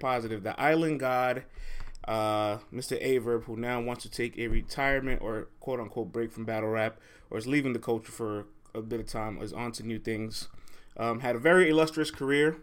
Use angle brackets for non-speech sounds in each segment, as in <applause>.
positive. The Island God, uh, Mr. Averb, who now wants to take a retirement or quote unquote break from battle rap, or is leaving the culture for a bit of time, is on to new things. Um, had a very illustrious career.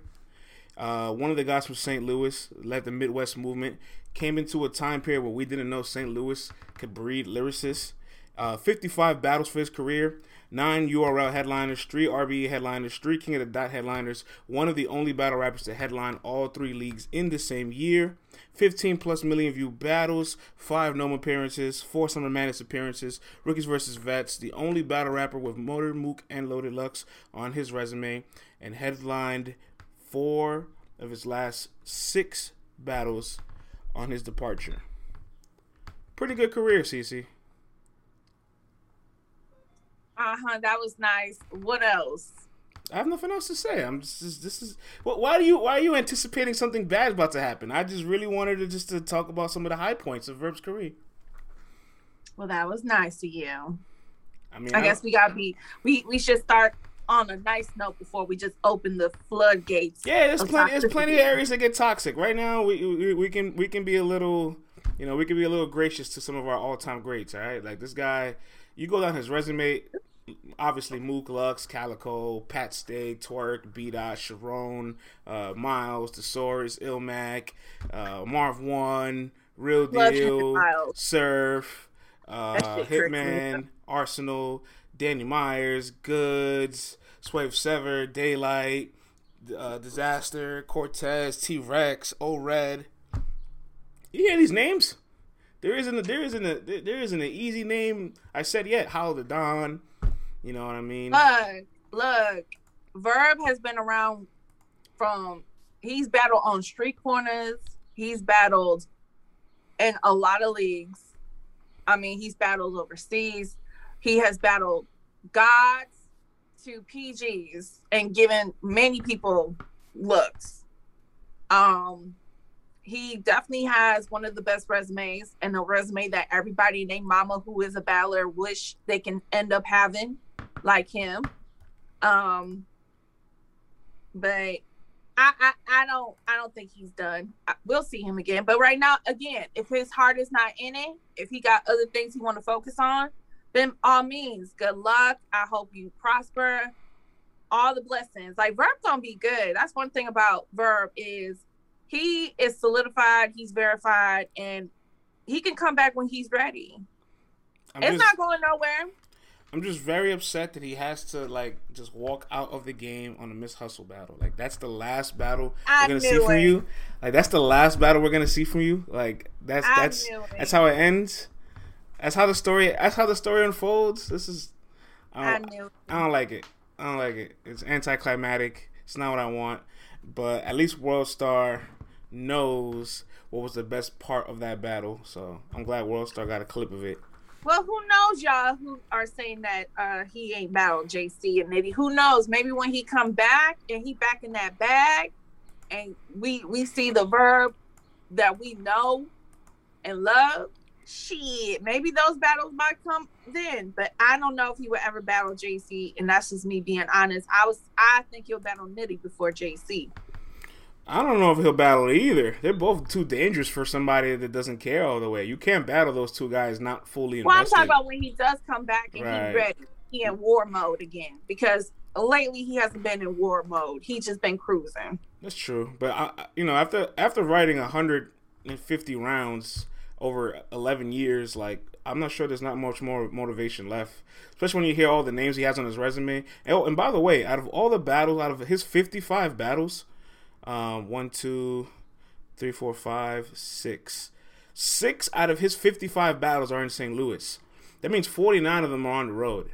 Uh, one of the guys from St. Louis led the Midwest movement. Came into a time period where we didn't know St. Louis could breed lyricists. Uh, 55 battles for his career, nine URL headliners, three RBE headliners, three King of the Dot headliners, one of the only battle rappers to headline all three leagues in the same year. 15 plus million view battles, five NOME appearances, four Summer Madness appearances, rookies versus vets, the only battle rapper with Murder Mook and Loaded Lux on his resume, and headlined four of his last six battles on his departure. Pretty good career, CC. Uh huh. That was nice. What else? I have nothing else to say. I'm just this is well, why do you why are you anticipating something bad about to happen? I just really wanted to just to talk about some of the high points of Verb's career. Well, that was nice of you. I mean, I, guess we gotta be we we should start on a nice note before we just open the floodgates. Yeah, there's plenty there's plenty of areas that get toxic. Right now we, we we can we can be a little you know, we can be a little gracious to some of our all time greats, all right? Like this guy, you go down his resume, obviously Mook Lux, Calico, Pat Stay, Twerk, B Dot, Sharon, uh, Miles, Thesaurus, Ilmac, uh, Marv One, Real Deal, Surf, uh, Hitman, Arsenal, Danny Myers, Goodz, Swave Sever, Daylight, uh, Disaster, Cortez, T Rex, O Red. You hear these names? There isn't a, there isn't a there isn't an easy name I said yet. How the Don, you know what I mean? Look, look, Verb has been around from he's battled on street corners. He's battled in a lot of leagues. I mean, he's battled overseas. He has battled gods to PGs and given many people looks. Um, he definitely has one of the best resumes and a resume that everybody named mama who is a battler wish they can end up having like him. Um but I, I i don't i don't think he's done. We'll see him again. But right now again if his heart is not in it if he got other things he want to focus on then all means good luck. I hope you prosper. All the blessings. Like verb gonna be good. That's one thing about verb is he is solidified, he's verified, and he can come back when he's ready. I'm it's just, not going nowhere. I'm just very upset that he has to like just walk out of the game on a Miss Hustle battle. Like that's the last battle I we're gonna see it. from you. Like that's the last battle we're gonna see from you. Like that's I that's that's how it ends. That's how the story. That's how the story unfolds. This is. I don't, I, I don't like it. I don't like it. It's anticlimactic. It's not what I want. But at least World Star knows what was the best part of that battle. So I'm glad Worldstar got a clip of it. Well, who knows, y'all who are saying that uh, he ain't battled JC and maybe who knows? Maybe when he come back and he back in that bag, and we we see the verb that we know and love. Shit, maybe those battles might come then, but I don't know if he would ever battle JC, and that's just me being honest. I was, I think he'll battle Nitty before JC. I don't know if he'll battle either. They're both too dangerous for somebody that doesn't care all the way. You can't battle those two guys not fully invested. Well, I'm talking about when he does come back and right. he's ready. He in war mode again because lately he hasn't been in war mode. He's just been cruising. That's true, but I, you know, after after writing 150 rounds over 11 years, like I'm not sure there's not much more motivation left. Especially when you hear all the names he has on his resume. And, oh, and by the way, out of all the battles, out of his 55 battles um, one, two, three, four, five, six. Six out of his 55 battles are in St. Louis. That means 49 of them are on the road.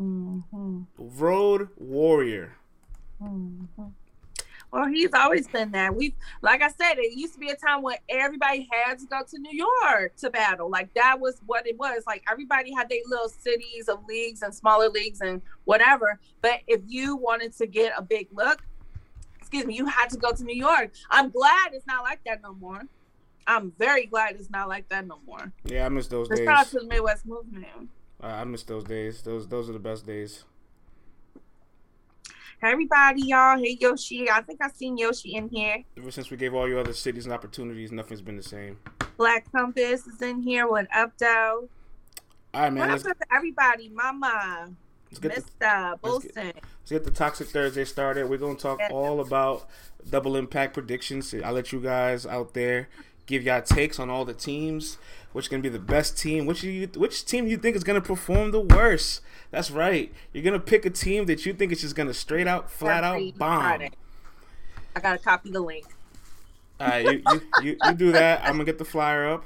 Mm-hmm. Road warrior. Mm-hmm. Well, he's always been that. We, like I said, it used to be a time when everybody had to go to New York to battle. Like that was what it was. Like everybody had their little cities of leagues and smaller leagues and whatever. But if you wanted to get a big look, excuse me, you had to go to New York. I'm glad it's not like that no more. I'm very glad it's not like that no more. Yeah, I miss those days. Shout out to the Midwest movement. Uh, I miss those days. Those those are the best days. everybody, y'all. Hey, Yoshi. I think I seen Yoshi in here. Ever since we gave all you other cities and opportunities, nothing's been the same. Black Compass is in here. What up, though? All right, man. What up to everybody? Mama, let's get the, Mr. let's get- let's get the Toxic Thursday started. We're gonna talk Yeah. all about double impact predictions. I'll let you guys out there give y'all takes on all the teams. Which gonna be the best team? Which you which team you think is gonna perform the worst? That's right. You're gonna pick a team that you think is just gonna straight out, flat out bomb. Friday. I gotta copy the link. All right, you, you, you, you do that. I'm gonna get the flyer up.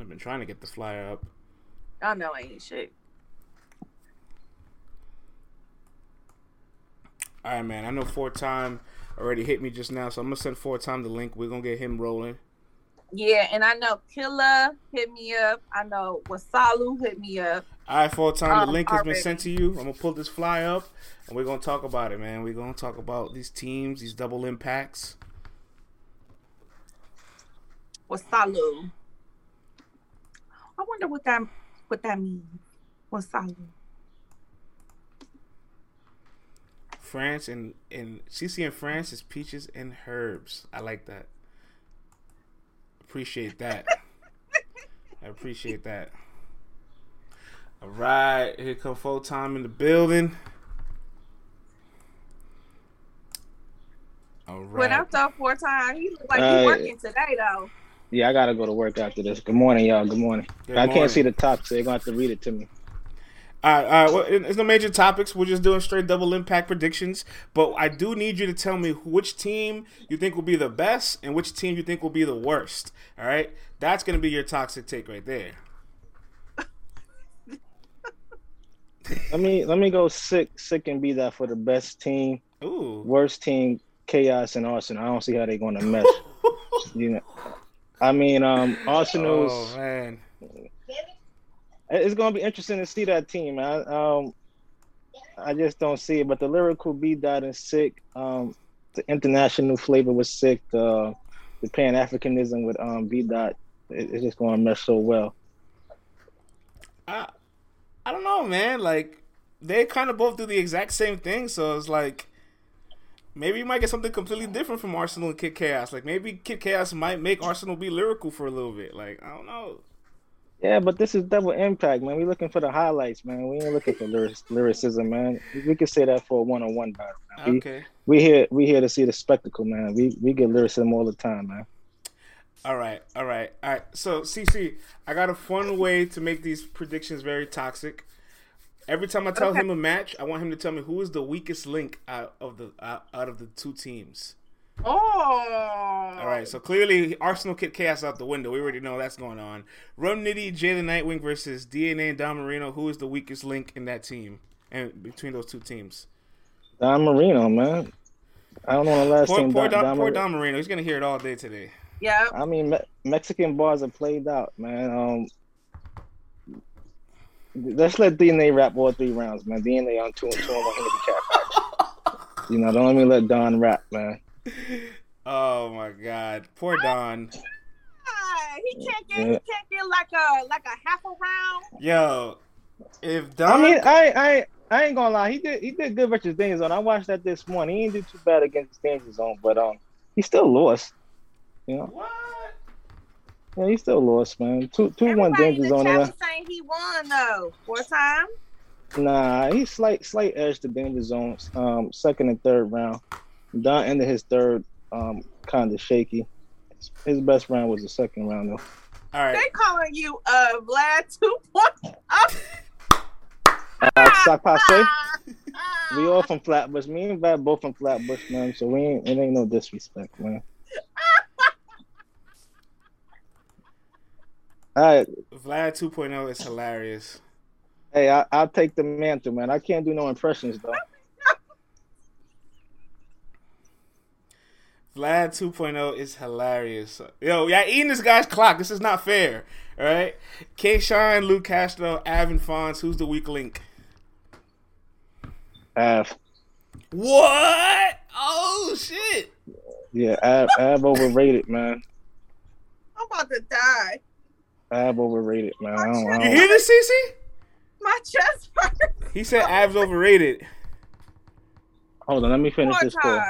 I've been trying to get the flyer up. I know I ain't shit. All right, man. I know four time already hit me just now, so I'm gonna send four time the link. We're gonna get him rolling. Yeah, and I know Killa hit me up. I know Wasalu hit me up. All right, four time the Um, link has been sent to you. I'm gonna pull this fly up, and we're gonna talk about it, man. We're gonna talk about these teams, these double impacts. Wasalu. I wonder what that what that means. Wasalu. France and and CC in France is peaches and herbs. I like that. Appreciate that. I appreciate that. All right, here come full time in the building. All right. What up though four times? He look like Uh, he working today though. Yeah, I gotta go to work after this. Good morning, y'all. Good morning. Good I morning. can't see the top, so you're gonna have to read it to me. All right, all right. Well, it's no major topics. We're just doing straight double impact predictions. But I do need you to tell me which team you think will be the best and which team you think will be the worst. All right, that's gonna be your toxic take right there. <laughs> Let me let me go sick, sick and be that for the best team, Ooh. worst team, chaos and Arsenal. I don't see how they're gonna mesh. <laughs> you know, I mean, um, Arsenal's. Oh man. It's gonna be interesting to see that team. man. um, I just don't see it. But the lyrical B dot is sick. Um, the international flavor was sick. The the Pan Africanism with um B dot, it, it's just gonna mesh so well. I I don't know, man. Like they kind of both do the exact same thing, so it's like maybe you might get something completely different from Arsenal and Kid Chaos. Like maybe Kid Chaos might make Arsenal be lyrical for a little bit. Like I don't know. Yeah, but this is double impact, man. We're looking for the highlights, man. We ain't looking for lyric, lyricism, man. We, we could say that for a one-on-one battle. Man. We, Okay. we here, we here to see the spectacle, man. We we get lyricism all the time, man. All right, all right, all right. So, CC, I got a fun way to make these predictions very toxic. Every time I tell Okay. him a match, I want him to tell me who is the weakest link out of the out, out of the two teams. Oh All right, so clearly Arsenal Kid Chaos out the window. We already know that's going on. Rum Nitty, Jalen Nightwing versus DNA and Don Marino. Who is the weakest link in that team and between those two teams? Don Marino, man. I don't know the last Poor, team. poor, Don, Don, Don poor Marino- Don Marino. He's gonna hear it all day today. Yeah. I mean, Me- Mexican bars are played out, man. Um, let's let DNA rap all three rounds, man. DNA on two and two on handicap. <laughs> You know, don't let me let Don rap, man. Oh my God, poor Don. Ah, He can't get Yeah. he can't get like a like a half a round. Yo, if Don, I Don, mean, I, I, I ain't gonna lie. He did, he did good versus Danger Zone. I watched that this morning. He didn't do too bad against Danger Zone, but um, he still lost. You know, what? Yeah, he still lost, man. Two, two, one Everybody in Danger the Zone. chat and saying he won though. Four times. Nah, he slight slight edge to danger zones. Um, second and third round. Don ended his third um kind of shaky. His best round was the second round though. All right, They calling you uh Vlad two point Uh, Sac Passe, Ah, we all from Flatbush. Me and Vlad both from Flatbush, man. So we ain't it ain't no disrespect, man. All right, Vlad 2.0 is hilarious. hey, I, I'll take the mantle, man. I can't do no impressions though. Vlad 2.0 is hilarious. Yo, yeah, eating this guy's clock. This is not fair. All right, K. Shine, Luke Castro, Avin Fonz. Who's the weak link? Av, What? Oh shit! yeah, Av, Av overrated, man. I'm about to die. Av overrated, man. I don't, I You don't, hear this, CC? My chest hurts. He said Av's overrated. Hold on, let me finish One this call.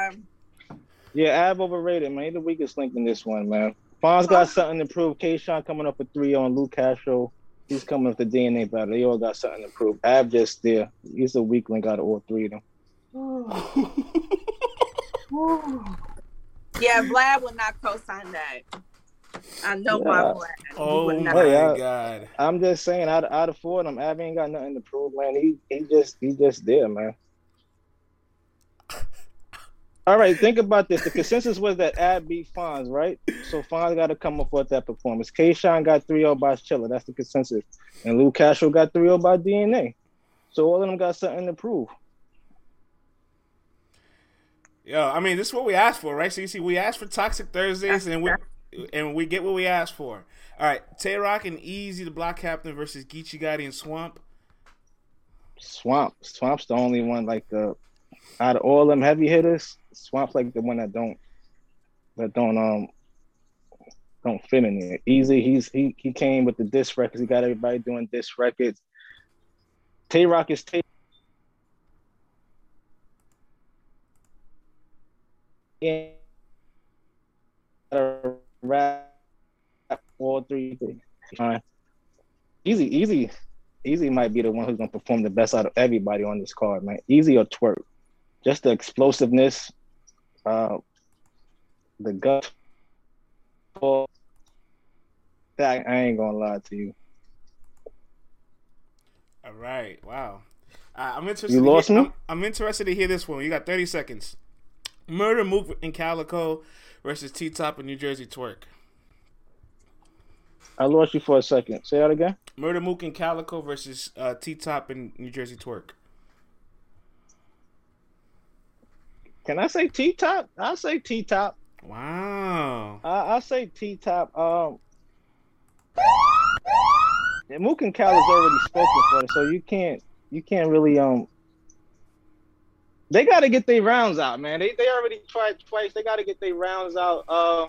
Yeah, Av overrated, man. He the weakest link in this one, man. Fonz got something to prove. Kayshawn coming up with three on Luke Castro. He's coming with the DNA battle. They all got something to prove. Av just there. He's a weak link out of all three of them. <sighs> <sighs> <sighs> Yeah, Vlad would not co-sign that. I know my Yeah. Vlad. He Oh my not. I- god. I'm just saying, out of, out of four of them, Av ain't got nothing to prove, man. He he just he just there, man. <laughs> All right, think about this. The consensus was that Av beat Fonz, right? So Fonz got to come up with that performance. Kayshawn got 3-0 by Chilla. That's the consensus. And Luke Castro got 3-0 by DNA. So all of them got something to prove. Yo, I mean, this is what we asked for, right? So you see, we asked for Toxic Thursdays, and we and we get what we asked for. All right, Tay Rock and Easy, the block captain, versus Geechee Gotti and Swamp. Swamp. Swamp's the only one like the out of all them heavy hitters, Swamp's like the one that don't that don't um don't fit in there. Easy, he's he he came with the diss records. He got everybody doing diss records. Tay Rock is Tay. Yeah. Rap all three. Fine. Easy, easy, easy might be the one who's gonna perform the best out of everybody on this card, man. Easy or twerk. Just the explosiveness, uh the gut. That I ain't gonna lie to you. All right, wow. Uh, I'm interested. You lost hear, me? I'm, I'm interested to hear this one. You got 30 seconds. Murder Mook in Calico versus T Top in New Jersey Twerk. I lost you for a second. Say that again. Murder Mook in Calico versus uh, T Top in New Jersey Twerk. Can I say T top? I'll say T top. Wow. I I'll say T top. Um Mook and Cal is already spoken for, so you can't you can't really um they gotta get their rounds out, man. They they already tried twice. They gotta get their rounds out. Uh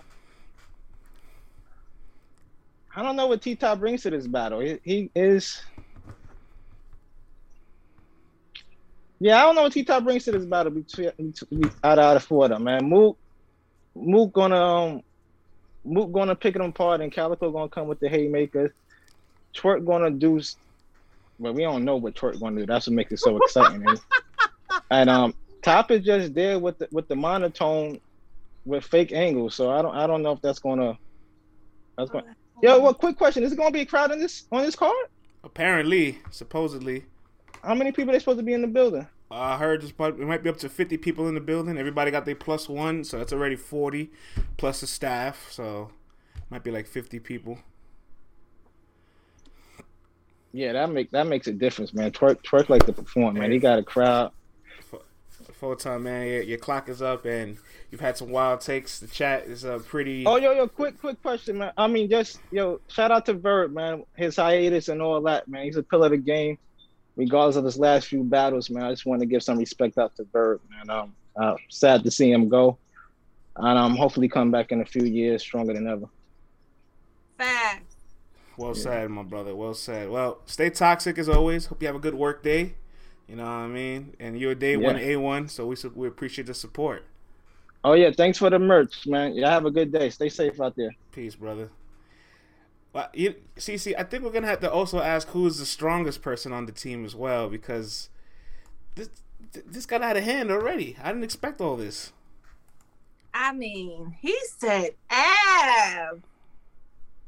I don't know what T Top brings to this battle. He, he is Yeah, I don't know what T Top brings to this battle between between- out out of four of them, man. Mook Mook gonna um Mook gonna pick them apart and Calico gonna come with the haymakers. Twerk gonna do well, we don't know what Twerk gonna do. That's what makes it so <laughs> exciting. And, um Top is just there with the with the monotone with fake angles. So I don't I don't know if that's gonna that's going Yo, well quick question. Is it gonna be a crowd on this on this card? Apparently, supposedly. How many people are supposed to be in the building? Uh, I heard there's probably, it might be up to 50 people in the building. Everybody got their plus one, so that's already 40 plus the staff. So might be like 50 people. Yeah, that make that makes a difference, man. Twerk twerk like to perform, man. He got a crowd. Full time, man. Your, your clock is up, and you've had some wild takes. The chat is uh, pretty. Oh, yo, yo, quick, quick question, man. I mean, just yo, shout out to Verb, man. His hiatus and all that, man. He's a pillar of the game, regardless of his last few battles, man. I just want to give some respect out to Verb, man. Um, uh, sad to see him go, and um, hopefully come back in a few years stronger than ever. Facts. Well said, my brother. Well said. Well, stay toxic as always. Hope you have a good work day. You know what I mean? And you're a day one, A one, so we su- we appreciate the support. Oh yeah, thanks for the merch, man. Yeah, have a good day. Stay safe out there. Peace, brother. Well, you, see, see, I think we're gonna have to also ask who is the strongest person on the team as well, because this this got out of hand already. I didn't expect all this. I mean, he said Av.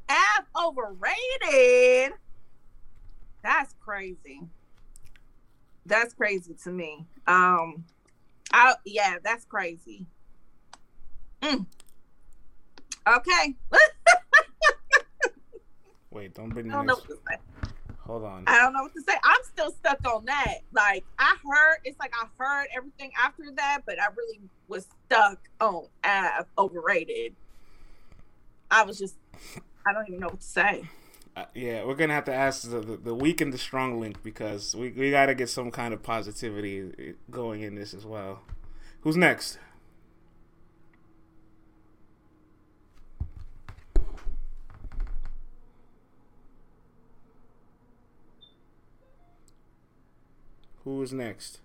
Av overrated. That's crazy. That's crazy to me. Um I yeah, that's crazy. Mm. Okay. <laughs> Wait, don't bring I the don't know next. what to say. Hold on. I don't know what to say. I'm still stuck on that. Like I heard, it's like I heard everything after that, but I really was stuck on Av overrated. I was just, I don't even know what to say. Uh, yeah, we're gonna have to ask the, the, the weak and the strong link because we we gotta get some kind of positivity going in this as well. Who's next? Who is next?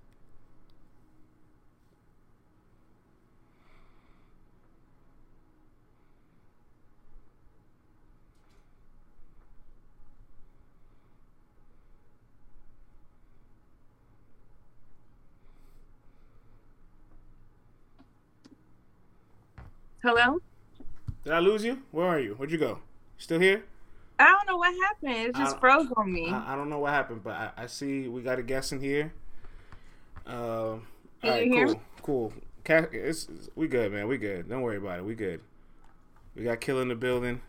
Hello? Did I lose you? Where are you? Where'd you go? Still here? I don't know what happened. It just froze on me. I, I don't know what happened, but I, I see we got a guest in here. Um, all Can right, you hear cool, me? cool. Ca- It's, it's- we good, man. We good. Don't worry about it. We good. We got Kill in the building.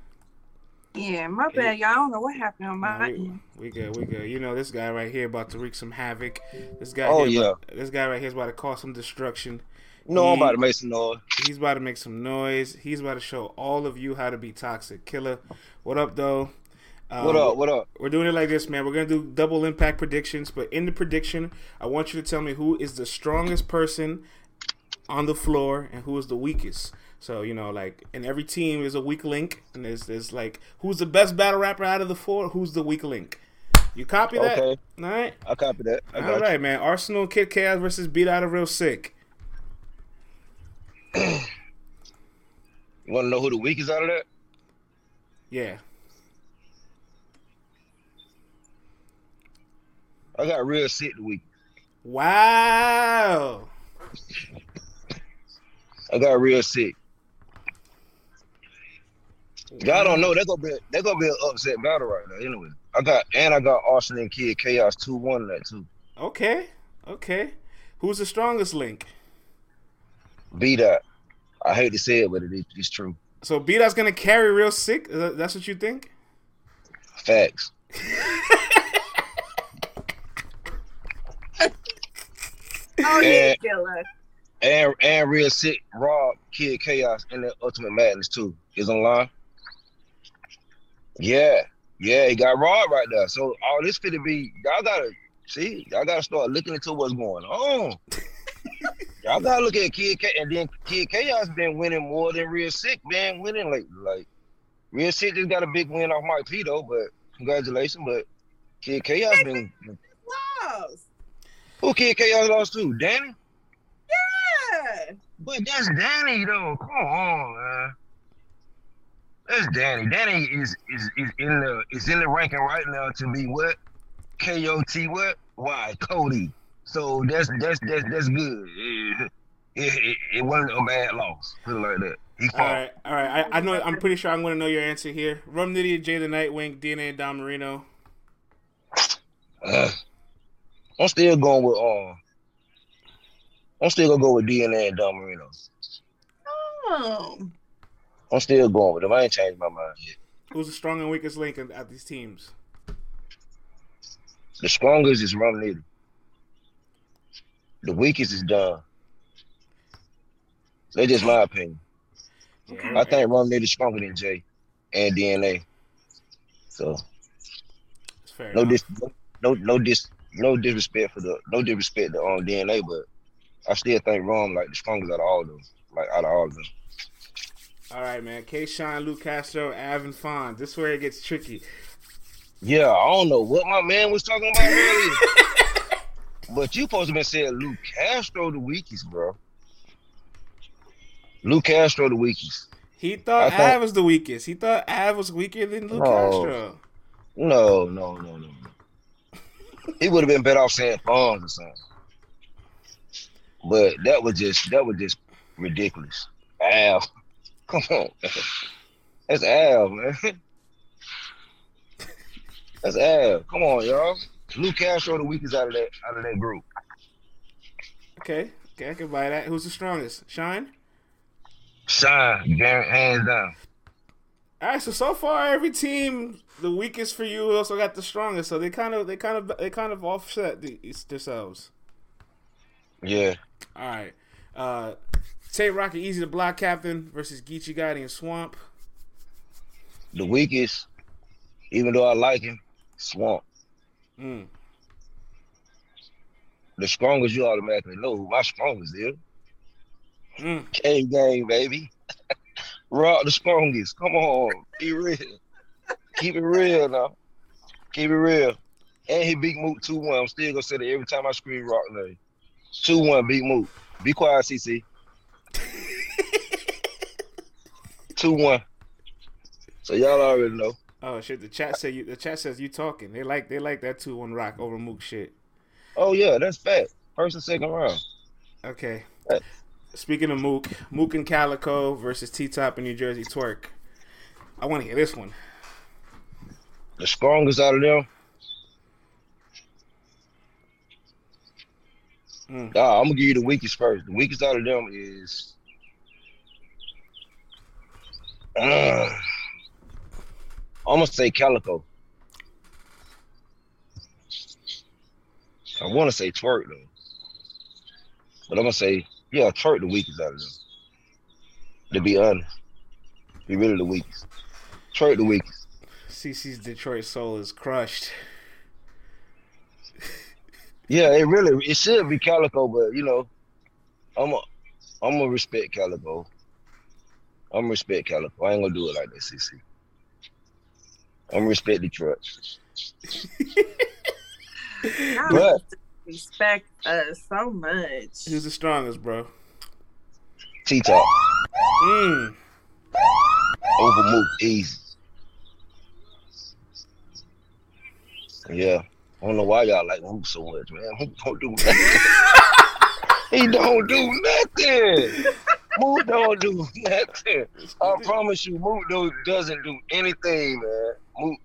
yeah, my bad, y'all. I don't know what happened on Nah, my we, end. we good. We good. You know this guy right here about to wreak some havoc. This guy. Oh, here yeah. About, this guy right here is about to cause some destruction. You know I'm about to make some noise. He's about to make some noise. He's about to show all of you how to be toxic. Killer, what up, though? Um, What up? What up? We're doing it like this, man. We're gonna do double impact predictions, but in the prediction, I want you to tell me who is the strongest person on the floor and who is the weakest. So you know, like in every team, is a weak link, and there's there's like who's the best battle rapper out of the four? Who's the weak link? You copy that? Okay. All right. I copy that. I All right, man. Arsenal Kid Chaos versus B Dot of Real Sick. You. Want to know who the weakest out of that? Yeah. I got real sick the week. Wow. I got real sick. Y'all don't know. They're gonna be they're gonna be an upset battle right now. Anyway, I got and I got Austin and Kid Chaos two one in that too. Okay. Okay. Who's the strongest link? Beat that. I hate to say it, but it is it's true. So B Dot's gonna carry Real Sick. That's what you think? Facts. <laughs> Oh, yeah, Yeah. killer. And and real sick Rob Kid Chaos and the Ultimate Madness too is online. Yeah, yeah, he got Rob right there. So all this could be y'all gotta see, y'all gotta start looking into what's going on. <laughs> y'all gotta look at Kid K and then Kid Chaos been winning more than Real Sick been winning lately. Like Real Sick just got a big win off Mike P though, but congratulations. But Kid Chaos been Lost. who Kid Chaos lost to? Danny? Yeah. But that's Danny though. Come on, man. That's Danny. Danny is is, is in the is in the ranking right now to be what? K O T what? Why? Cody. So that's that's that's that's good. It, it, it, it wasn't a bad loss. Put it like that. He All fought. right. All right. I, I know. I'm pretty sure I'm gonna know your answer here. Rum Nitty, Jay the Nightwing, DNA, and Don Marino. Uh, I'm still going with um. I'm still gonna go with DNA and Don Marino. Oh. I'm still going with them. I ain't changed my mind yet. Who's the strongest and weakest link in- at these teams? The strongest is Rum Nitty. The weakest is done. That's just my opinion. Yeah, I think Rum is stronger than Jay and DNA. So no dis no no dis no disrespect for the no disrespect to um DNA, but I still think Rum like the strongest out of all of them. Like out of all of them. All right, man. K. Sean, Luke Castro, Avin Fon. This is where it gets tricky. Yeah, I don't know what my man was talking about earlier. <laughs> but you supposed to be saying Luke Castro the weakest, bro. Luke Castro the weakest. He thought I Av was the weakest. He thought Av was weaker than Luke No. Castro. No, no, no, no. no. he would have been better off saying Fonz or something. But that was just that was just ridiculous. Al, <laughs> come on, that's Al, man. That's Al. <laughs> Come on, y'all. Luke Castro the weakest out of that out of that group. Okay. Okay, I can buy that. Who's the strongest? Shine? Shine, Garrett, hands down. All right, so so far every team the weakest for you also got the strongest, so they kind of they kind of they kind of offset the, themselves. Yeah, All right, uh, Tate Rocket Easy to Block Captain versus Geechee and Swamp. the weakest. Even though I like him, Swamp. Mm. The strongest you automatically know who my strongest is. Mm. K game, baby. <laughs> Rock the strongest. Come on. Be real. Keep it real now. Keep it real. And he beat Mook 2 1. I'm still gonna say that every time I scream rock name. 2 1 beat Mook. Be quiet, CC. <laughs> 2 1. So y'all already know. Oh shit! The chat say you. The chat says you talking. They like they like that two one rock over Mook shit. Oh yeah, that's fact. First and second round. Okay. Speaking of Mook, Mook and Calico versus T Top and New Jersey Twerk. I want to hear this one. The strongest out of them. Mm. Nah, I'm gonna give you the weakest first. The weakest out of them is uh, I'm gonna say Calico. I want to say Twerk though, but I'm gonna say yeah, Twerk the weakest out of them. To be honest, be really the weakest. Twerk the weakest. CC's Detroit soul is crushed. <laughs> Yeah, it really it should be Calico, but you know, I'm a I'm gonna respect Calico. I'm gonna respect Calico. I ain't gonna do it like that, CC. I'm gonna respect Detroit. Y'all But- respect us so much. Who's the strongest, bro? T Top Mm. over Mook easy. Yeah. I don't know why y'all like Mook so much, man. Mook don't do nothing. <laughs> he don't do nothing. Mook don't do <laughs> nothing. I promise you, Mook do, doesn't do anything, man. Mook,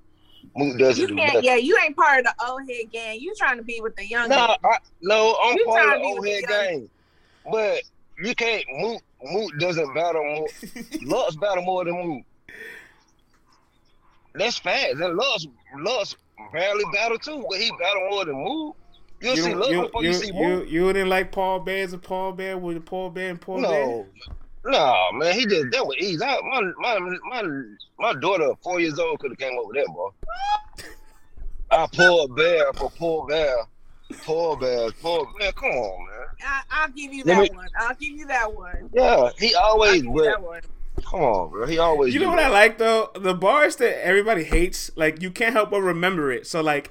Mook doesn't You do can't, nothing. yeah, you ain't part of the old head gang. You trying to be with the young No. I, no, I'm You part of the be old with head the young- game. But you can't Mook Mook doesn't battle more <laughs> Lux battle more than Mook. That's fast. And Lux Lux barely battle too, but he battle more than Mook. You'll You, see don't- Lux you, before you, you, see you, Mook. you didn't like Paul Bear as a Paul Bear with a Paul Bear and Paul Bear? No. No, man, he did that was easy. I, my, my my my daughter, four years old, could have came over with that, bro. I pulled bear for poor bear. Poor bear, poor man, come on, man. I, I'll give you that me- one. I'll give you that one. Yeah, he I'll always give you that one. come on, bro. He always You know do what I like though? The bars that everybody hates, like you can't help but remember it. So like,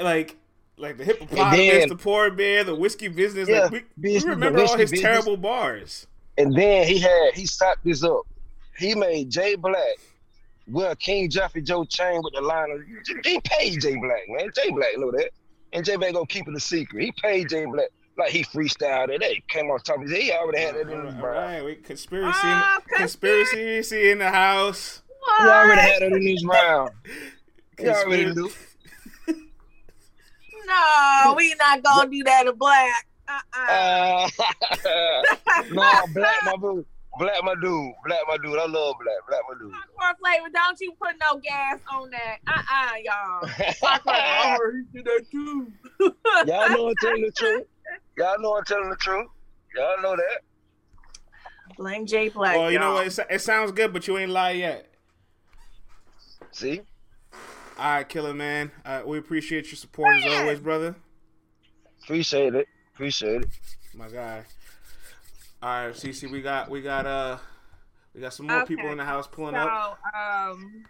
like, like the hippopotamus, then- the poor bear, the whiskey business. Yeah, like we, we business, the remember all his business. terrible bars. And then he had he stopped this up. He made Jay Black wear King Jeffrey Joe chain with the line of he paid Jay Black, man. Jay Black know that. And Jay Black gonna keep it a secret. He paid Jay Black like he freestyled it. They came on top of his head. He already had that in his All brain. right, we conspiracy, Ah, in, conspiracy in the house. He already had it in his round. He already Conspiracy- knew. No, we not gonna do that to black. Uh-uh. Uh, <laughs> no, black my dude. Black my dude. Black my dude. I love black. Black my dude. Popcorn flavor, don't you put no gas on that. Uh-uh, y'all. Popcorn, <laughs> I heard he did that too. Y'all know I'm telling the truth. Y'all know I'm telling the truth. Y'all know that. Blame Jay Black. Well, you know y'all. what? It, it sounds good, but you ain't lie yet. See? All right, killer man. Uh, we appreciate your support as always, brother. Appreciate it. Appreciate it. My guy. All right, CC, we got we got uh we got some more people in the house pulling so, up. um,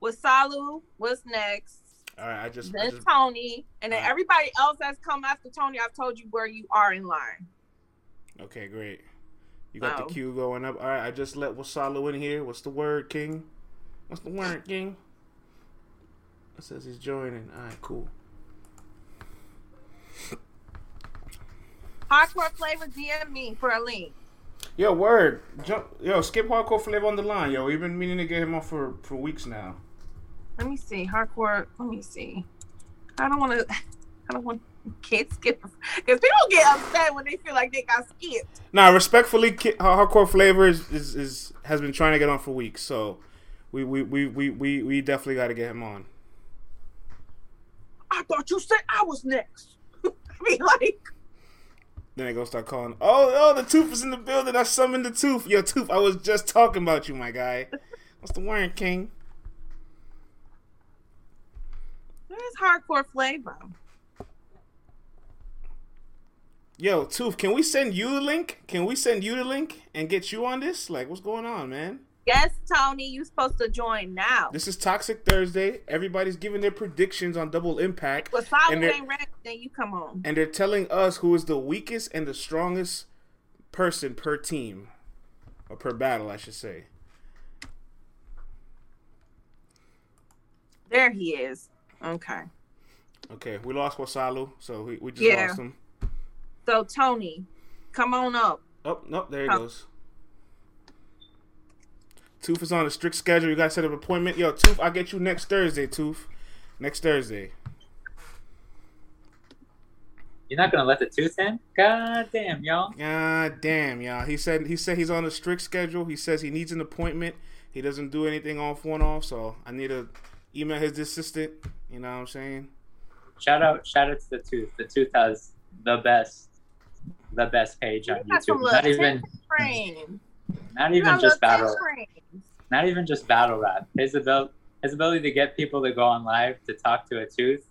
with Salu, what's next? All right, I just, I Then just Tony, and then Alright. everybody else that's come after Tony. I've told you where you are in line. okay, great. You got Oh. the queue going up. All right, I just let Wasalu in here. What's the word, King? What's the word, <laughs> King? It says he's joining. All right, cool. Hardcore flavor, DM me for a link. Yo, word. Jump, yo, skip hardcore flavor on the line. Yo, we've been meaning to get him on for for weeks now. Let me see. Hardcore. Let me see. I don't want to. <laughs> I don't want kids skip because people get upset when they feel like they got skipped. Nah, respectfully, Ki- hardcore flavor is, is, is has been trying to get on for weeks. So we we we we we, we definitely got to get him on. I thought you said I was next. <laughs> I mean, like, Then they gonna start calling. Oh, oh, the tooth is in the building. I summoned the tooth. Yo, tooth. I was just talking about you, my guy. What's the word, King? where's hardcore flavor? Yo, tooth. Can we send you the link? Can we send you the link and get you on this? Like, what's going on, man? Yes, Tony, You're supposed to join now. This is Toxic Thursday. Everybody's giving their predictions on Double Impact, Salu And ain't ready, then you come on. and they're telling us who is the weakest and the strongest person per team, or per battle, I should say. There he is. Okay. Okay, we lost Wasalu, so we, we just Yeah. lost him. So Tony, come on up. Oh, no, there he Oh. goes. Tooth is on a strict schedule. You got to set up an appointment. Yo, Tooth, I'll get you next Thursday, Tooth. Next Thursday. You're not gonna let the tooth in? God damn, y'all. God damn, y'all. He said he said he's on a strict schedule. He says he needs an appointment. He doesn't do anything off one off, so I need to email his assistant. You know what I'm saying? Shout out, shout out to the tooth. The tooth has the best, the best page on You got some YouTube. little Not even, Frame. Not You even just battle, frames. not even just battle rap. His ability, his ability to get people to go on live to talk to a tooth.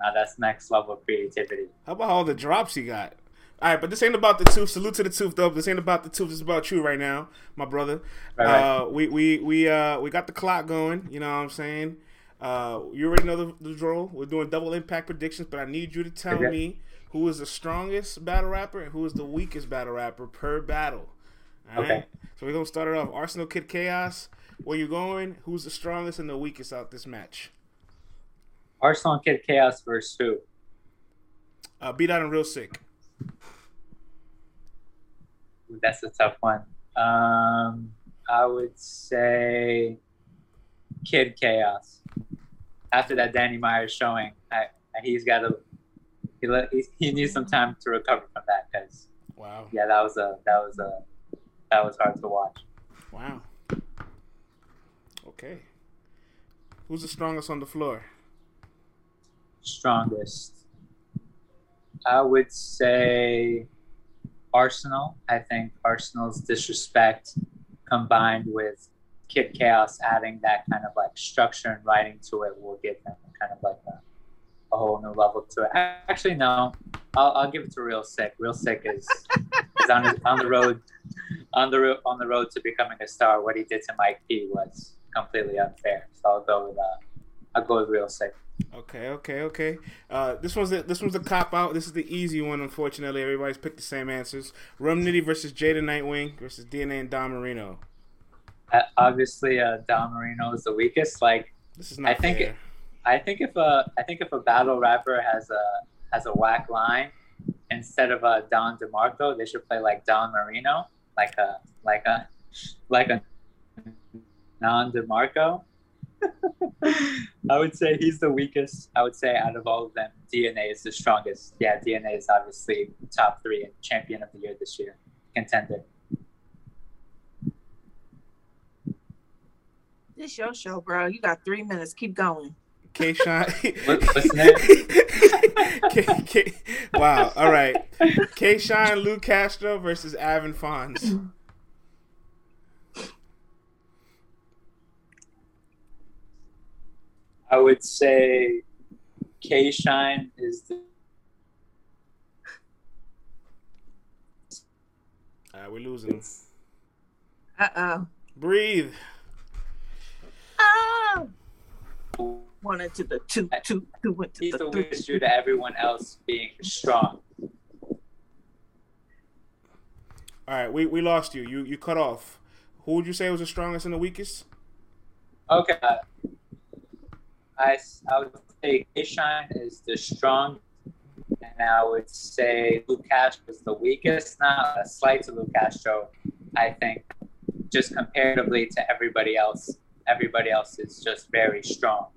Now that's next level creativity. How about all the drops he got? All right, but this ain't about the tooth. Salute to the tooth, though. This ain't about the tooth. It's about you right now, my brother. Right, right. Uh, we we we uh we got the clock going. You know what I'm saying? Uh, you already know the, the drill. We're doing double impact predictions, but I need you to tell Okay. me who is the strongest battle rapper and who is the weakest battle rapper per battle. All right? Okay. So we're gonna start it off. Arsenal Kid Chaos. Where you going? Who's the strongest and the weakest out this match? Arsenal Kid Chaos versus who? Uh, B Dot and real sick. That's a tough one. Um, I would say Kid Chaos. After that Danny Myers showing, I, he's got to he, he he needs some time to recover from that because Wow. yeah, that was a that was a that was hard to watch. Wow. Okay. Who's the strongest on the floor? Strongest, I would say Arsenal. I think Arsenal's disrespect combined with Kid Chaos adding that kind of like structure and writing to it will give them kind of like a, a whole new level to it. Actually, no, I'll, I'll give it to Real Sick. Real Sick is is <laughs> on, his- on the road on the on the road to becoming a star. What he did to Mike P was completely unfair. So I'll go with uh, I'll go with Real Sick. Okay, okay, okay. Uh, this one's the, this one's the cop out. This is the easy one. Unfortunately, everybody's picked the same answers. Rum Nitty versus Jada Nightwing versus DNA and Don Marino. Uh, obviously, uh, Don Marino is the weakest. Like This is not I think fair. it- I think if a I think if a battle rapper has a has a whack line, instead of uh, Don DeMarco, they should play like Don Marino, like a like a like a non DeMarco. <laughs> I would say he's the weakest. I would say out of all of them, DNA is the strongest. Yeah, DNA is obviously top three and champion of the year this year, contender. This your show, bro. You got three minutes. Keep going. K Shine. <laughs> What- what's the <laughs> K, K, wow. All right. K Shine, Luke Castro versus Avin Fons. I would say K Shine is the All right, we're losing. Uh oh. Breathe. Oh. One into the two, two, two into he's the the three. weakest due to everyone else being strong. All right, we, we lost you. You you cut off. Who would you say was the strongest and the weakest? Okay. I, s- I would say Shine is the strong, and I would say Luke Castro is the weakest. Not a slight to Luke I think just comparatively to everybody else, everybody else is just very strong.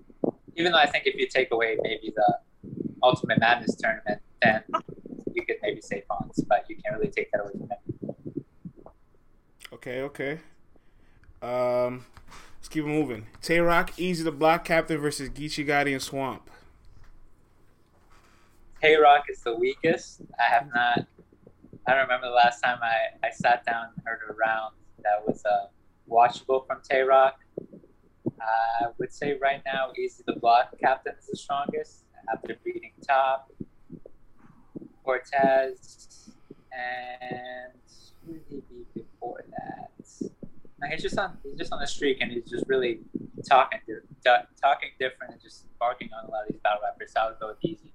Even though I think if you take away maybe the Ultimate Madness tournament, then you could maybe say Fonz, but you can't really take that away from him. Okay, okay. Um, let's keep moving. Tay Rock, Easy to Block Captain versus Geechee Gotti and Swamp. Tay Rock is the weakest. I have not. I don't remember the last time I, I sat down and heard a round that was uh, watchable from Tay Rock. I would say right now, Easy the Block Captain is the strongest after beating Top, Cortez, and who did he beat before that? Like, he's just on he's just on the streak, and he's just really talking talking different and just barking on a lot of these battle rappers. So I would go with Easy.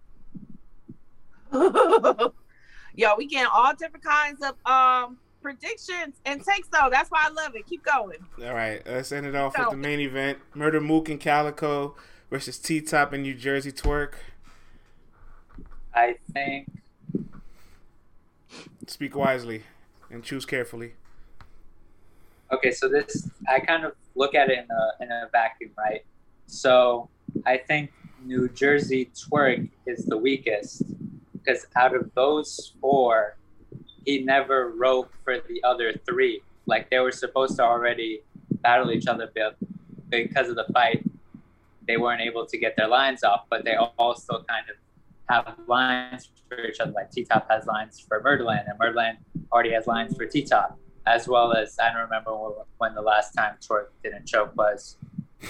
<laughs> Yo, we getting all different kinds of um predictions and takes though. That's why I love it. Keep going. All right, let's end it off with the main event: Murder Mook and Calico versus T Top and New Jersey Twerk. I think. Speak wisely and choose carefully. Okay, so this I kind of look at it in a in a vacuum, right? So I think New Jersey Twerk is the weakest because out of those four, he never wrote for the other three. Like they were supposed to already battle each other, but because of the fight, they weren't able to get their lines off. But they all still kind of have lines for each other. Like T Top has lines for Murderland, and Murderland already has lines for T Top, as well as I don't remember when the last time Twerk didn't choke was.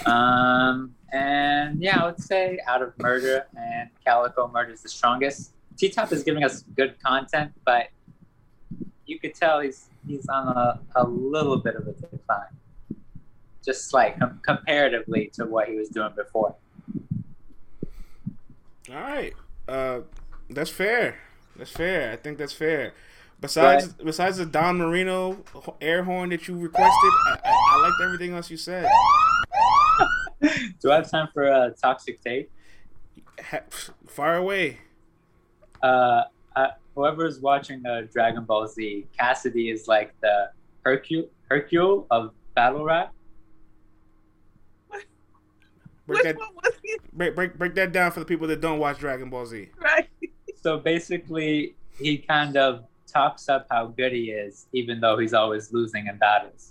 Um, and yeah, I would say out of Murder and Calico, Murder is the strongest. T Top is giving us good content, but you could tell he's he's on a, a little bit of a decline, just like com- comparatively to what he was doing before. All right, uh, that's fair. That's fair. I think that's fair. Besides, right. besides the Don Marino air horn that you requested, I, I, I liked everything else you said. <laughs> Do I have time for a toxic tape? Far away. Uh, uh, whoever's watching uh, Dragon Ball Z, Cassidy is like the Hercule Hercule of battle rap. Break that, break, break, break that down for the people that don't watch Dragon Ball Z. Right. So basically, he kind of talks up how good he is, even though he's always losing in battles.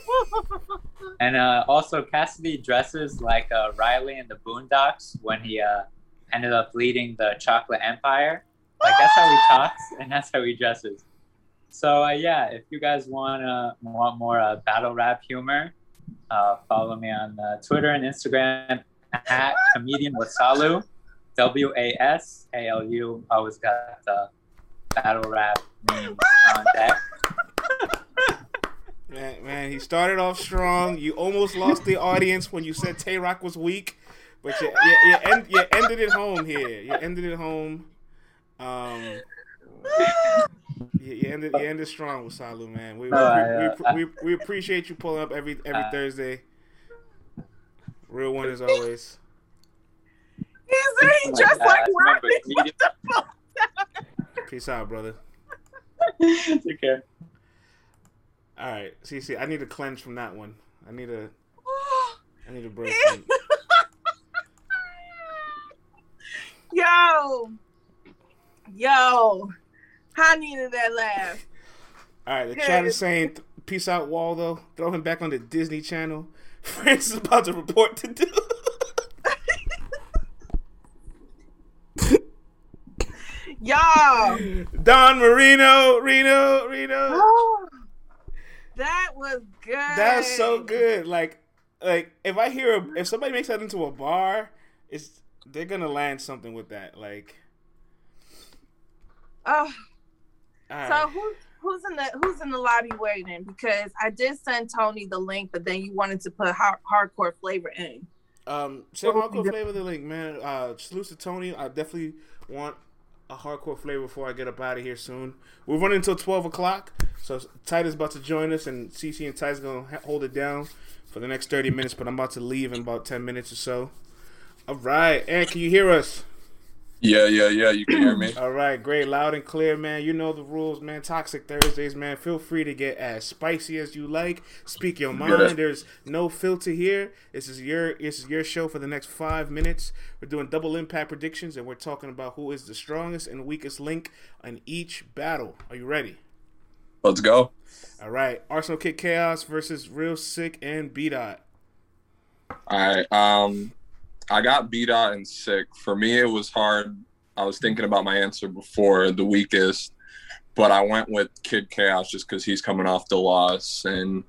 <laughs> and uh, also, Cassidy dresses like uh, Riley in the Boondocks when he uh, ended up leading the Chocolate Empire. Like that's how he <laughs> talks and that's how he dresses. So uh, yeah, if you guys want uh, want more uh, battle rap humor, uh, follow me on uh, Twitter and Instagram at comedian Wasalu, W A S A L U. Always got the battle rap memes on deck. <laughs> Man, man, he started off strong. You almost lost the audience when you said Tay Roc was weak. But you, you, you, end, you ended it home here. You ended it home. Um, you, you ended you ended strong with Salu, man. We we, we, we, we, appreciate you pulling up every every uh, Thursday. Real one as always. He's just like Peace out, brother. Take care. All right, see, see, I need to cleanse from that one. I need a, <gasps> I need a break. <laughs> Yo, yo, I needed that laugh. All right, the chat is saying, "Peace out, Waldo." Throw him back on the Disney Channel. <laughs> France is about to report to do. <laughs> Y'all, Don Marino, Reno, Reno. <gasps> that was good. That's so good. Like, like if I hear a, if somebody makes that into a bar, it's they're gonna land something with that. Like, oh, uh, so who's who's in the who's in the lobby waiting? Because I did send Tony the link, but then you wanted to put hard, hardcore flavor in. Um, send hardcore flavor the link, man. Uh, salute to Tony. I definitely want a hardcore flavor before I get up out of here soon. We're running until twelve o'clock, so Titus about to join us, and CC and Titus gonna hold it down for the next thirty minutes. But I'm about to leave in about ten minutes or so. All right, and can you hear us? Yeah, yeah, yeah. You can hear me. <clears throat> All right, great, loud and clear, man. You know the rules, man. Toxic Thursdays, man. Feel free to get as spicy as you like. Speak your mind. There's no filter here. This is your this is your show for the next five minutes. We're doing double impact predictions, and we're talking about who is the strongest and weakest link in each battle. Are you ready? Let's go. All right, Arsenal Kid Chaos versus Real Sick and B Dot. All right. Um, I got beat out and sick. For me, it was hard. I was thinking about my answer before the weakest, but I went with Kid Chaos just because he's coming off the loss and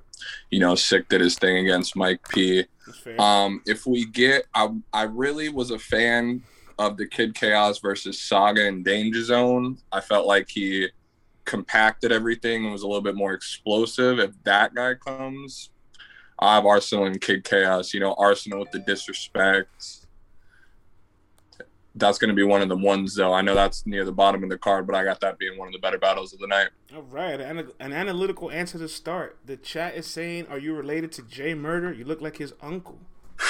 you know sick did his thing against Mike P. Um, if we get, I I really was a fan of the Kid Chaos versus Saga and Danger Zone. I felt like he compacted everything and was a little bit more explosive. If that guy comes, I have Arsenal and Kid Chaos. You know, Arsenal with the disrespect. That's going to be one of the ones, though. I know that's near the bottom of the card, but I got that being one of the better battles of the night. All right, an, an analytical answer to start. The chat is saying, "Are you related to Jay Murder? You look like his uncle." <laughs>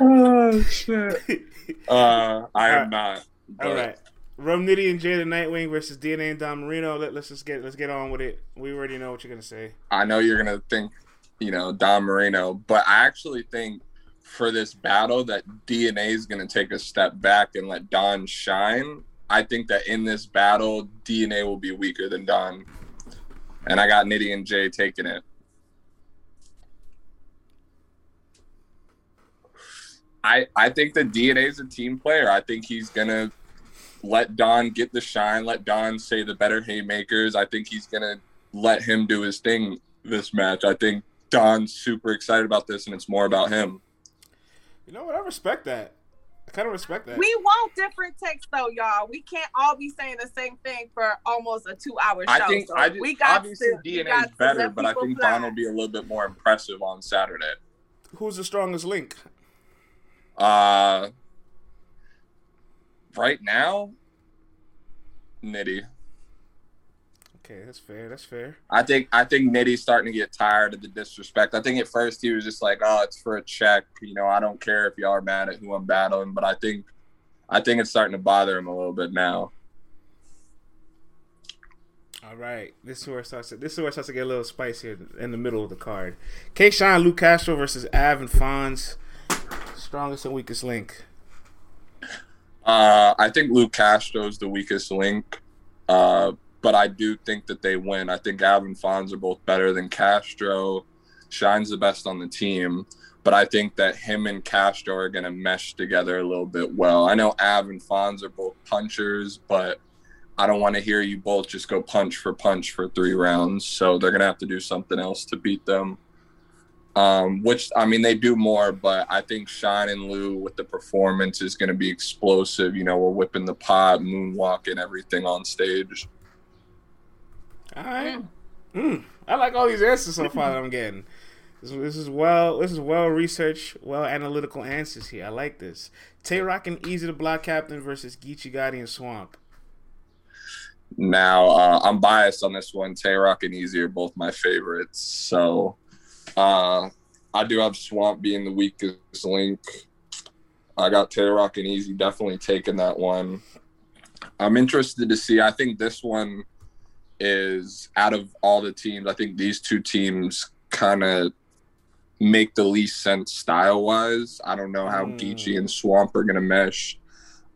oh shit! <laughs> Uh, I am not. But... All right. Rum Nitty and Jay the Nightwing versus DNA and Don Marino. Let, us just get let's get on with it. We already know what you're gonna say. I know you're gonna think, you know, Don Marino, but I actually think for this battle that DNA is gonna take a step back and let Don shine. I think that in this battle, DNA will be weaker than Don, and I got Nitty and Jay taking it. I I think that DNA is a team player. I think he's gonna let Don get the shine. Let Don say the better haymakers. I think he's gonna let him do his thing this match. I think Don's super excited about this, and it's more about him. You know what? I respect that. I kind of respect that. We want different takes, though, y'all. We can't all be saying the same thing for almost a two-hour show. I think so I just, we got obviously to, DNA is better, but I think Don will be a little bit more impressive on Saturday. Who's the strongest link? Uh, right now, Nitty. Okay, that's fair. That's fair. I think I think Nitty's starting to get tired of the disrespect. I think at first he was just like, "Oh, it's for a check." You know, I don't care if y'all are mad at who I'm battling, but I think I think it's starting to bother him a little bit now. All right, this is where it starts. To, this is where it starts to get a little spicy in the middle of the card. K. Shine, Luke Castro versus Av and Fonz. Strongest and weakest link. Uh, I think Luke Castro is the weakest link, uh, but I do think that they win. I think Av and Fonz are both better than Castro. Shine's the best on the team, but I think that him and Castro are going to mesh together a little bit well. I know Av and Fonz are both punchers, but I don't want to hear you both just go punch for punch for three rounds. So they're going to have to do something else to beat them. Um, which I mean they do more, but I think Shine and Lou with the performance is going to be explosive. You know, we're whipping the pot, moonwalking, everything on stage. All right, mm, I like all these answers so far that I'm getting. This, this, is well, this is well researched, well analytical answers here. I like this. Tay Roc and Easy the Block Captain versus Geechee Gotti and Swamp. Now uh, I'm biased on this one. Tay Roc and Easy are both my favorites, so uh, I do have Swamp being the weakest link. I got Tay Roc and Easy definitely taking that one. I'm interested to see. I think this one is out of all the teams. I think these two teams kind of make the least sense style wise. I don't know how mm. Geechee and Swamp are gonna mesh.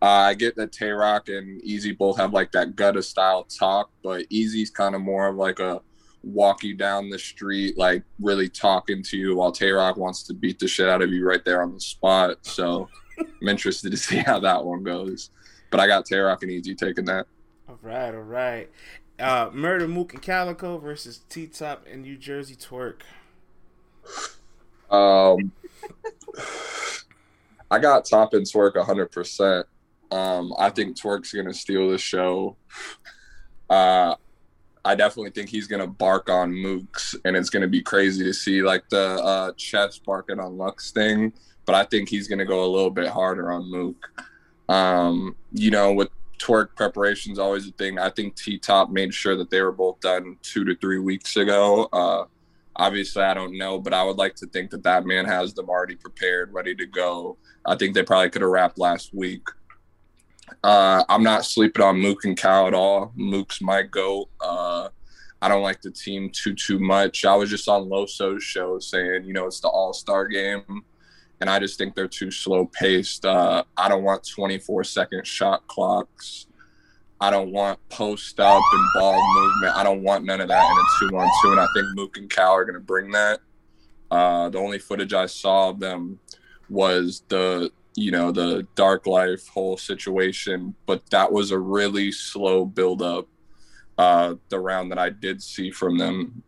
Uh, I get that Tay Roc and Easy both have like that gutter style talk, but Easy's kind of more of like a walk you down the street, like really talking to you, while Tay Roc wants to beat the shit out of you right there on the spot. So I'm <laughs> interested to see how that one goes. But I got Tay Roc and Easy taking that. All right, all right. Uh, Murder Mook and Calico versus T Top and New Jersey Twerk. Um, I got Top and Twerk 100%. Um, I think Twerk's going to steal the show. Uh, I definitely think he's gonna bark on Mooks, and it's gonna be crazy to see like the uh, chest barking on Lux thing. But I think he's gonna go a little bit harder on Mook. Um, you know, with twerk preparations always a thing. I think T Top made sure that they were both done two to three weeks ago. Uh, obviously, I don't know, but I would like to think that that man has them already prepared, ready to go. I think they probably could have wrapped last week. Uh, I'm not sleeping on Mook and Cal at all. Mook's my goat. Uh, I don't like the team too too much. I was just on Loso's show saying, you know, it's the All Star game, and I just think they're too slow paced. Uh, I don't want 24 second shot clocks. I don't want post up and ball movement. I don't want none of that in a two on two. And I think Mook and Cal are going to bring that. Uh, the only footage I saw of them was the you know the dark life whole situation but that was a really slow build up uh the round that i did see from them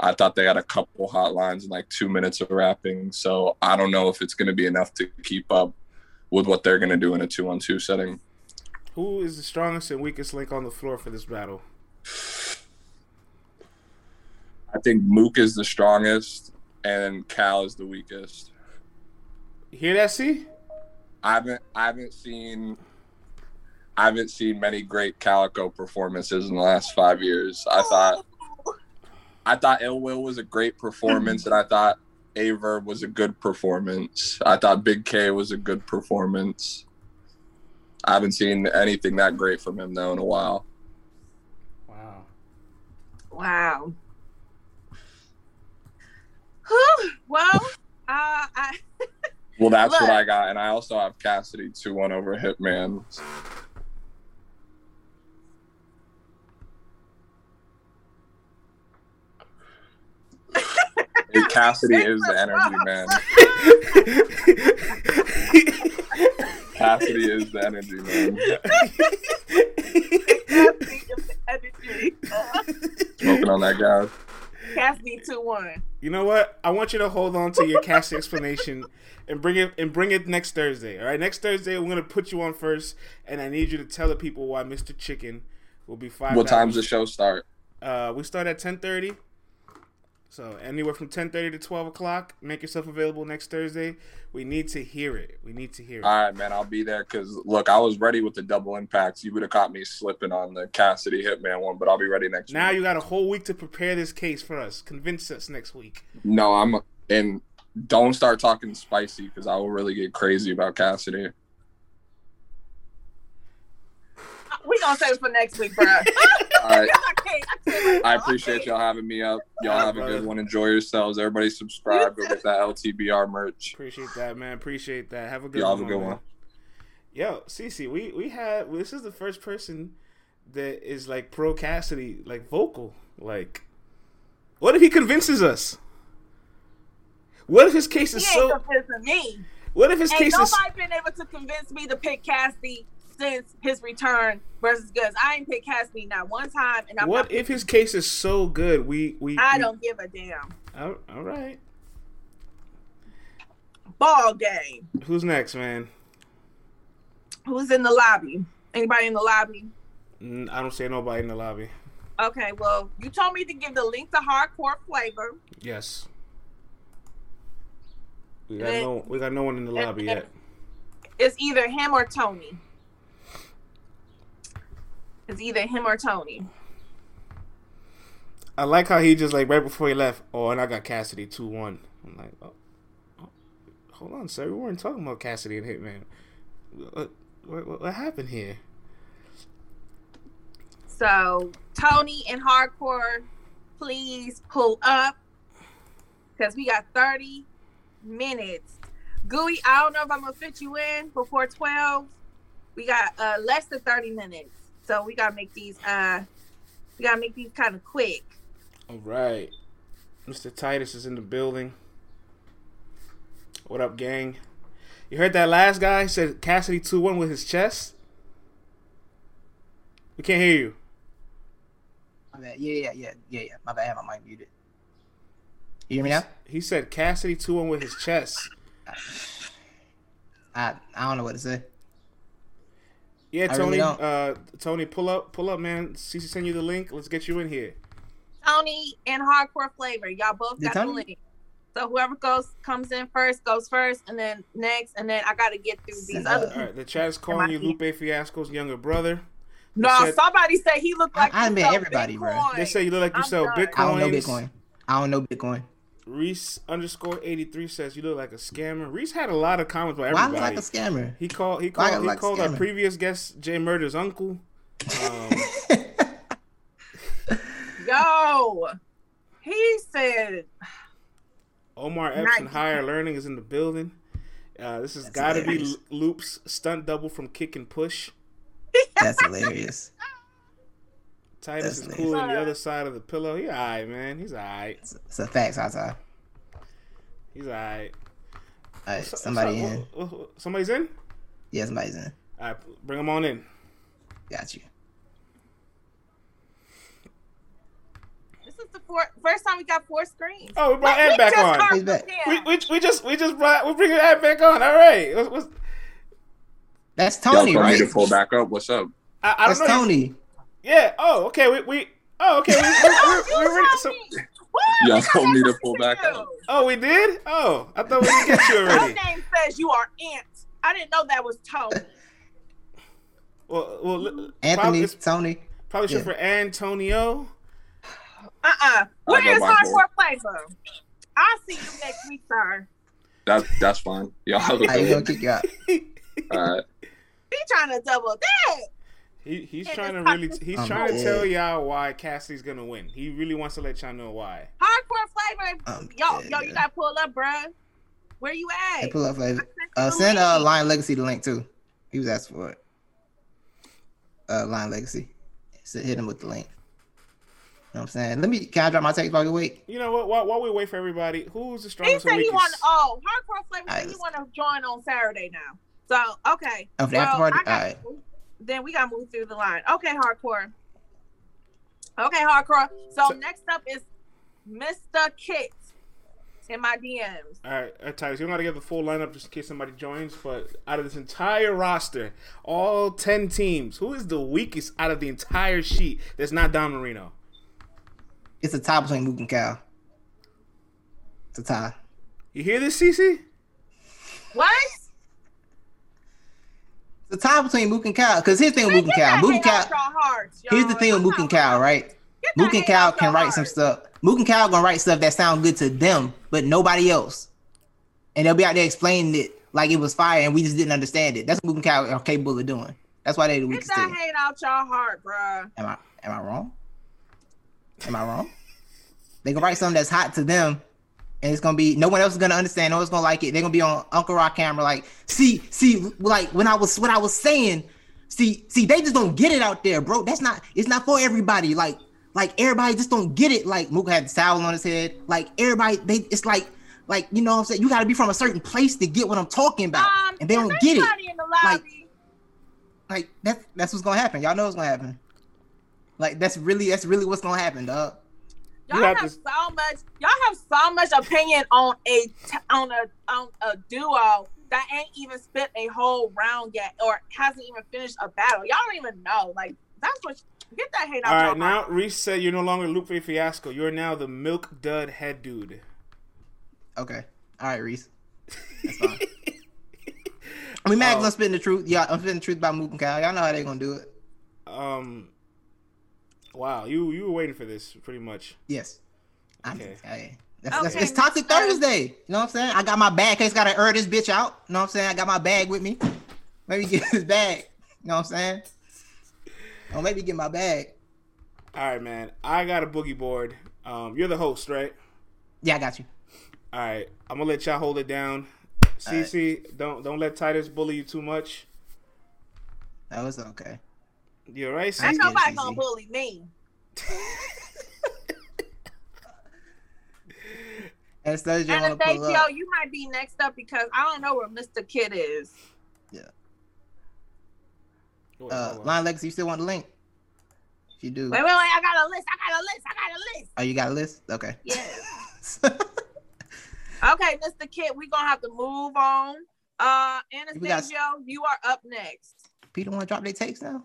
i thought they had a couple hotlines in like two minutes of rapping so i don't know if it's going to be enough to keep up with what they're going to do in a two on two setting Who is the strongest and weakest link on the floor for this battle? I think Mook is the strongest and Cal is the weakest. Hear that, C? I haven't I haven't seen I haven't seen many great Calicoe performances in the last five years. I thought I thought Ill Will was a great performance and I thought Aye Verb was a good performance. I thought Big K was a good performance. I haven't seen anything that great from him though in a while. Wow. Wow. Whew. Well, uh, I <laughs> Well, that's Look. what I got, and I also have Cassidy two one over Hitman. Hey, Cassidy <laughs> <laughs> is the energy man. Cassidy is the energy man. Cassidy, Smoking on that guy. Cassidy two one. You know what? I want you to hold on to your Cassie <laughs> explanation and bring it and bring it next Thursday. All right, next Thursday we're gonna put you on first, and I need you to tell the people why Mr. Chicken will be five. What time's the show start? Uh, we start at ten thirty. So anywhere from ten thirty to twelve o'clock. Make yourself available next Thursday. We need to hear it. We need to hear it. All right, man, I'll be there because look, I was ready with the double impacts. You would have caught me slipping on the Cassidy Hitman one, but I'll be ready next week. now week. you got a whole week to prepare this case for us. Convince us next week. No, I'm and don't start talking spicy because I will really get crazy about Cassidy. We gonna save it for next week, bro. <laughs> All right. I can't. I, can't I appreciate y'all having me up. Y'all have a good one. Enjoy yourselves. Everybody subscribe. Go get that LTBR merch. Appreciate that, man. Appreciate that. Have a good one. Y'all have a good man. one. Yo, Cece, we we had this is the first person that is like pro Cassidy, like vocal. Like, what if he convinces us? What if his case He is ain't so? convincing me. What if his Ain't case is? nobody been able to convince me to pick Cassidy since his return versus Goodz. I ain't picked Cassidy not one time, and I'm What if his case is so good? We we. I we- don't give a damn. All, all right. Ball game. Who's next, man? Who's in the lobby? Anybody in the lobby? I don't see nobody in the lobby. Okay, well, you told me to give the link to hardcore flavor. Yes. We got And- no. We got no one in the and- lobby yet. It's either him or Tony. It's either him or Tony. I like how he just like right before he left. Oh, and I got Cassidy two one. I'm like, oh, oh, hold on, sir. We weren't talking about Cassidy and Hitman. What, what, what, happened here? So Tony and hardcore, please pull up because we got 30 minutes. Gooey, I don't know if I'm gonna fit you in before 12. We got uh less than 30 minutes. So we gotta make these uh we gotta make these kind of quick. All right, Mr. Titus is in the building. What up, gang? You heard that last guy said Cassidy two one with his chest. We can't hear you. My bad. Yeah, yeah, yeah, yeah, yeah. My bad. My mic muted. You hear me now? He said Cassidy two one with his chest. I I don't know what to say. Yeah, Tony. really uh, Tony, pull up, pull up, man. CC send you the link. Let's get you in here. Tony and hardcore flavor. Y'all both Did got the Tony? link. So whoever goes comes in first goes first, and then next, and then I gotta get through these Send other up. All right, the chat is calling you Lupe Fiasco's younger brother. No, said- somebody said he looked I- like I he met sell everybody, bro. Bitcoin. They say you look like you I'm sell done. I don't know bitcoins. Bitcoin. I don't know Bitcoin. Reese underscore eighty three says you look like a scammer. Reese had a lot of comments by Why I look like a scammer? he called. He Why I called. He like called our previous guest Jay Murder's uncle. Um, <laughs> Yo, he said, Omar Epps and Higher Learning is in the building. Uh, this has got to be. Loop's stunt double from Kick and Push. That's hilarious. Titus That's is cool on the other side of the pillow. He alright, man. He's alright. It's, it's a fact, Tata. He's alright. All right, So- somebody so- in. wh- wh- Somebody's in. Yeah, somebody's in. All right, bring him on in. Got you. "This is the four, first time we got four screens." Oh, we brought Ed back on. He's back. We, we, we just we just brought we're bringing Ed back on. All right. What's, what's, That's Y'all Tony, told me right? to pull back up. What's up? I, I don't That's know. Tony. Yeah. Oh, okay. We, we oh, okay. We, we, we, <laughs> we, we, so, Y'all told me to pull back up. oh, we did. Oh, I thought we didn't get you already. Your name says you are Ant. I didn't know that was Tony. Well, well, li- Anthony, Probably, Tony. probably should Yeah. for Antonio. Uh-uh. Where go is by hardcore flavor? I'll see you next week, sir. That that's fine. Y'all have a How you gonna good kick you out? <laughs> one. All right. He trying to double that. He, he's Yeah, trying to really. talk- He's Um, trying to tell y'all why Cassidy's gonna win. He really wants to let y'all know why. Hardcore flavor. Yo, yeah, yo, you gotta pull up, bruh. Where you at? Hey, pull up flavor. Uh, send the uh. Lion Legacy the link too. He was asking for it. Uh, Lion Legacy. So hit him with the link. You know what I'm saying? Let me. Can I drop my text while you wait? You know what? While, while we wait for everybody, who's the strongest? He strongest said or he want. Oh, hardcore flavor Alright, said he want to join on Saturday now. So okay. Oh, for the after party? I got- Alright. Then we gotta move through the line. Okay, hardcore. Okay, hardcore. So, So- next up is Mr. Kit in my DMs. All right, uh, Titus, you don't got to give the full lineup just in case somebody joins. But out of this entire roster, all ten teams, who is the weakest out of the entire sheet? That's not Don Marino. It's a tie between Mook and Cal. It's a tie. You hear this, CC? What? A tie between Mook and Cal. Because here's the thing with Mook and Cal. Mook and Cal. out your hearts, Here's the thing with Mook and Cal, right? Mook and Cal can write some stuff. Mook and Cal gonna write stuff that sound good to them, but nobody else. And they'll be out there explaining it like it was fire, and we just didn't understand it. That's what Mook and Cal are capable of doing. That's why they're the Get that hate out your heart, bruh. Am I am I wrong? Am I wrong? They can write something that's hot to them, and it's gonna be no one else is gonna understand. No one's gonna like it. They're gonna be on Uncle Rock camera, like, see, see, like when I was what I was saying. See, see, they just don't get it out there, bro. That's not. It's not for everybody. Like, like everybody just don't get it. Like Mook had the towel on his head. Like everybody, they. It's like, like you know, what I'm saying you got to be from a certain place to get what I'm talking about, Um, and they don't get it. anybody In the Like. Like that's that's what's gonna happen. Y'all know what's gonna happen. Like that's really that's really what's gonna happen, dog. Y'all have, have to- so much. Y'all have so much opinion on a t- on a on a duo that ain't even spent a whole round yet, or hasn't even finished a battle. Y'all don't even know. Like that's what. Get that hate out All your right, now heart. Reese said you're no longer Lupe Fiasco. You're now the Milk Dud head dude. Okay. All right, Reese. That's fine. I mean, Max, Um, I'm <laughs> spitting the truth. Yeah, I'm spitting the truth about Mook and Kyle. Y'all know how they gonna do it. Um, wow, you you were waiting for this pretty much. Yes. I'm, Okay. hey, that's, that's, Okay, it's Toxic Thursday. You know what I'm saying? I got my bag. Case gotta air this bitch out. You know what I'm saying? I got my bag with me. Maybe get <laughs> this bag. You know what I'm saying? Or maybe get my bag. All right, man. I got a boogie board. Um, you're the host, right? Yeah, I got you. All right, I'm gonna let y'all hold it down. CC, don't don't let Titus bully you too much. That was okay. You all right, Ain't CC? Nobody Easy. gonna bully me. And Thursday, I want to pull Anastasio, you might be next up because I don't know where Mr. Kid is. Wait, Uh. Line Legacy, you still want the link? If you do. Wait, wait, wait! I got a list. I got a list. I got a list. Oh, you got a list? Okay. Yes. <laughs> Okay, Mr. Kid, we're gonna have to move on. Uh We got- Anastasio, you are up next. Peter want to drop their takes now?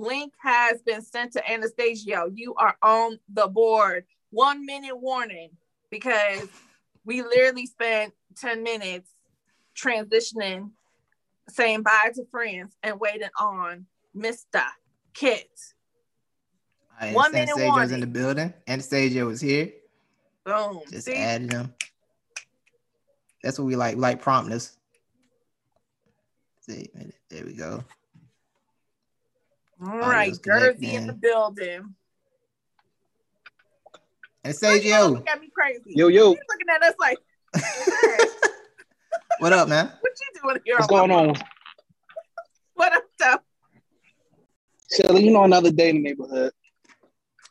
Link has been sent to Anastasio. You are on the board. One minute warning because we literally spent 10 minutes transitioning, saying bye to friends, and waiting on Mr. Kit. All One right, minute Anastasia's warning. in the building. Anastasia was here. Boom. Just See? added them. That's what we like. We like promptness. See, there we go. All right, Audio's Jersey in the building. Why you wanna Look at me crazy. Yo, yo. He's looking at us like, <laughs> what up, man? what you doing here? What's going on? <laughs> What up, though? Shelly, you know, another day in the neighborhood.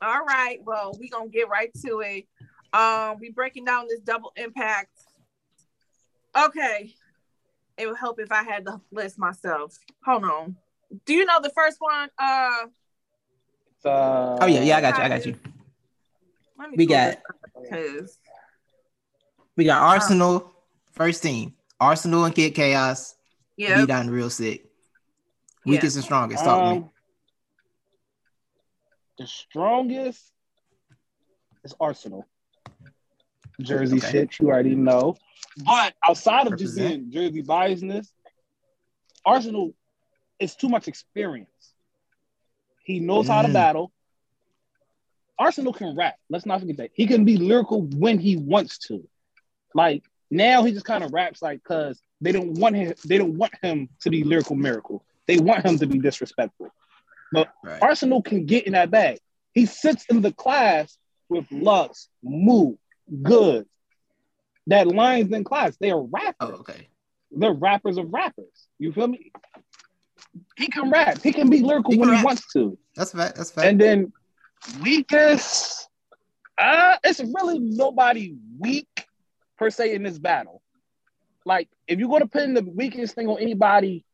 All right. Well, we gonna get right to it. Um, we breaking down this double impact. Okay. It would help if I had the list myself. Hold on. Do you know the first one? Uh Uh, Oh yeah, yeah, I got you. I got you. We got- this up because We got Arsenal first team. Arsenal and Kid Chaos. Yeah. B Dot Real Sick. Weakest and strongest. Talk to me. Um, the strongest is Arsenal. Jersey Okay. shit, you already know. But outside of just Represent. being Jersey biasness, Arsenal is too much experience. He knows how to Mm. battle. Arsenal can rap. Let's not forget that. He can be lyrical when he wants to. Like now he just kind of raps like cause they don't want him, they don't want him to be lyrical miracle. They want him to be disrespectful. Right. Arsenal can get in that bag. He sits in the class with Lux, Moo, Good. That lines in class. They are rappers. Oh, okay. They're rappers of rappers. You feel me? He can rap. He can be lyrical He can when rap. he wants to. That's fact. That's fact. And then weakest, uh, it's really nobody weak per se in this battle. Like, if you're gonna pin the weakest thing on anybody,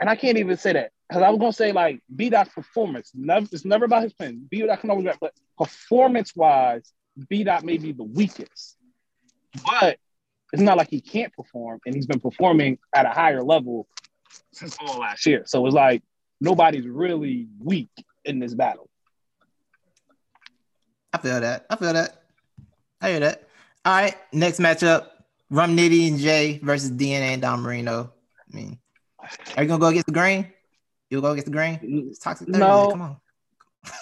and I can't even say that because I was gonna say like B Dot's performance. Never, it's never about his pen. B Dot can always rap, but performance wise, B Dot may be the weakest. But it's not like he can't perform, and he's been performing at a higher level since all last year. So it's like nobody's really weak in this battle. I feel that. I feel that. I hear that. All right. Next matchup: Rum Nitty and Jay versus DNA and Don Marino. I mean, are you gonna go against the grain? You'll go against the grain? It's toxic. Thursday. No. Come on. <laughs>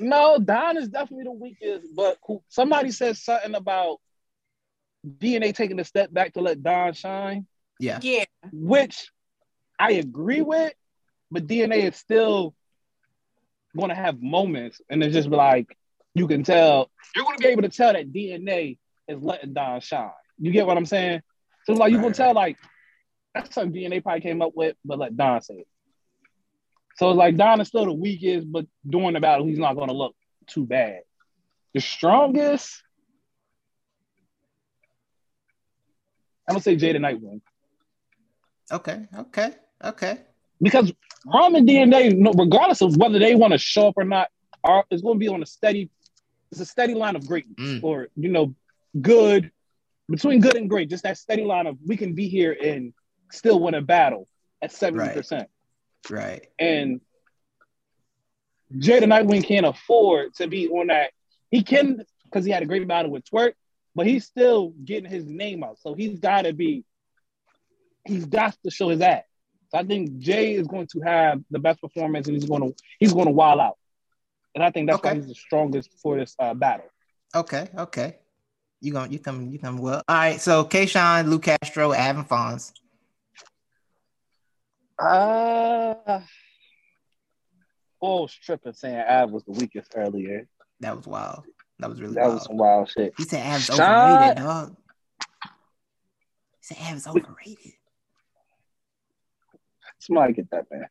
No, Don is definitely the weakest, but who- somebody said something about DNA taking a step back to let Don shine, Yeah. Yeah. which I agree with, but DNA is still going to have moments, and it's just like you can tell you're going to be able to tell that DNA is letting Don shine. You get what I'm saying? So like you can tell like that's something DNA probably came up with, but let Don say it. So it's like Don is still the weakest, but during the battle, he's not going to look too bad. The strongest, I'm gonna say Jada Nightwing Okay. Okay. Okay. because Rum and DNA, regardless of whether they want to show up or not, are is going to be on a steady. It's a steady line of greatness, Mm. or you know, good between good and great. Just that steady line of we can be here and still win a battle at seventy percent. Right. And Jada Nightwing can't afford to be on that. He can because he had a great battle with Twerk, but he's still getting his name out. So he's got to be. He's got to show his ass. So I think Jay is going to have the best performance, and he's going to he's going to wild out. And I think that's why Okay. he's the strongest for this uh, battle. Okay. Okay. You going you coming you coming well. All right. So K. Shine, Lou Castro, Avin Fonz. Uh, oh, tripping saying Av was the weakest earlier. That was wild. That was really That wild. was some wild shit. He said Av's overrated, dog. He said Av's overrated. Somebody get that man.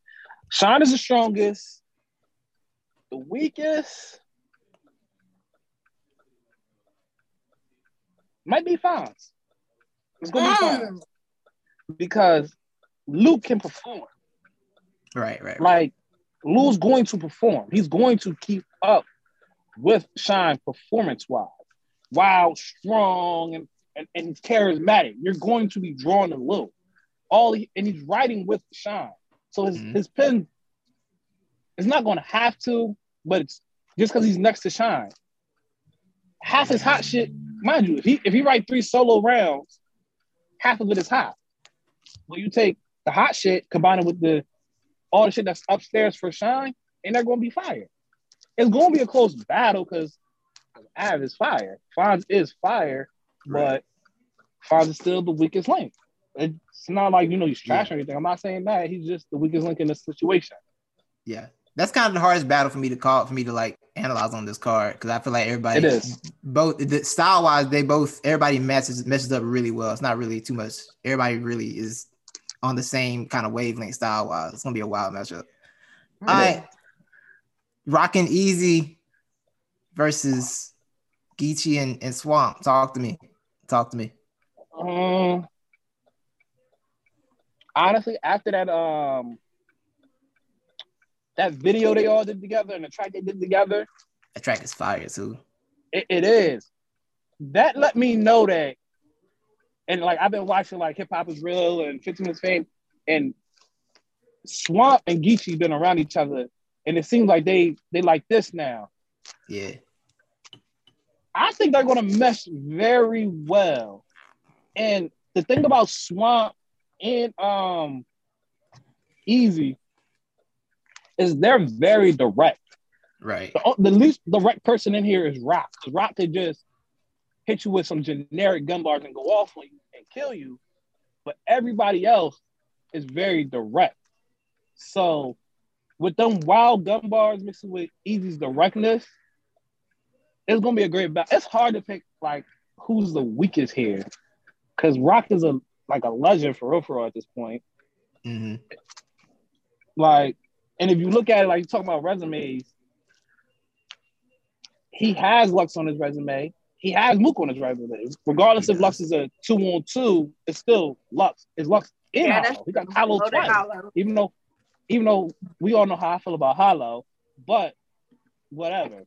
Sean is the strongest. The weakest might be Fonz. It's gonna be Fonz Mm. because Luke can perform. Right, right, right. Like Luke's going to perform. He's going to keep up with Shine performance wise. While strong and, and, and charismatic, you're going to be drawn to Luke. All he, and he's writing with Shine. So his, Mhm. his pen is not going to have to, but it's just because he's next to Shine. Half his hot shit, mind you, if he if he write three solo rounds, half of it is hot. When you take the hot shit, combine it with the all the shit that's upstairs for Shine, and they're going to be fire. It's going to be a close battle because Av is fire. Fonz is fire, but Fonz is still the weakest link. It's not like you know he's trash or anything. I'm not saying that. He's just the weakest link in this situation. Yeah. That's kind of the hardest battle for me to call for me to like analyze on this card because I feel like everybody It is. both the style wise they both everybody messes messes up really well. It's not really too much. Everybody really is on the same kind of wavelength style wise. It's gonna be a wild matchup. All right, rocking easy versus Geechee and, and Swamp. Talk to me. Talk to me. Um, honestly, after that, um, that video they all did together and the track they did together, That track is fire too. it, it is. That let me know that, and like I've been watching like Hip Hop is Real and 15 Minutes Fame. and Swamp and Geechee been around each other, and it seems like they they like this now. Yeah. I think they're going to mesh very well. And the thing about Swamp and um Easy is they're very direct. Right. The, the least direct person in here is Rock. Because Rock could just hit you with some generic gun bars and go off on you and kill you. But everybody else is very direct. So with them wild gun bars mixing with Easy's directness, it's gonna be a great battle. It's hard to pick like who's the weakest here. Cause Rock is a like a legend for real for real at this point. hmm Like, and if you look at it, like you talking about resumes, he has Lux on his resume. He has Mook on his resume. Regardless He if Lux is a two on two, it's still Lux. It's Lux in Yeah, that's Holla. He got Holla Loaded twice. Holla. Even though, even though we all know how I feel about Holla, but whatever.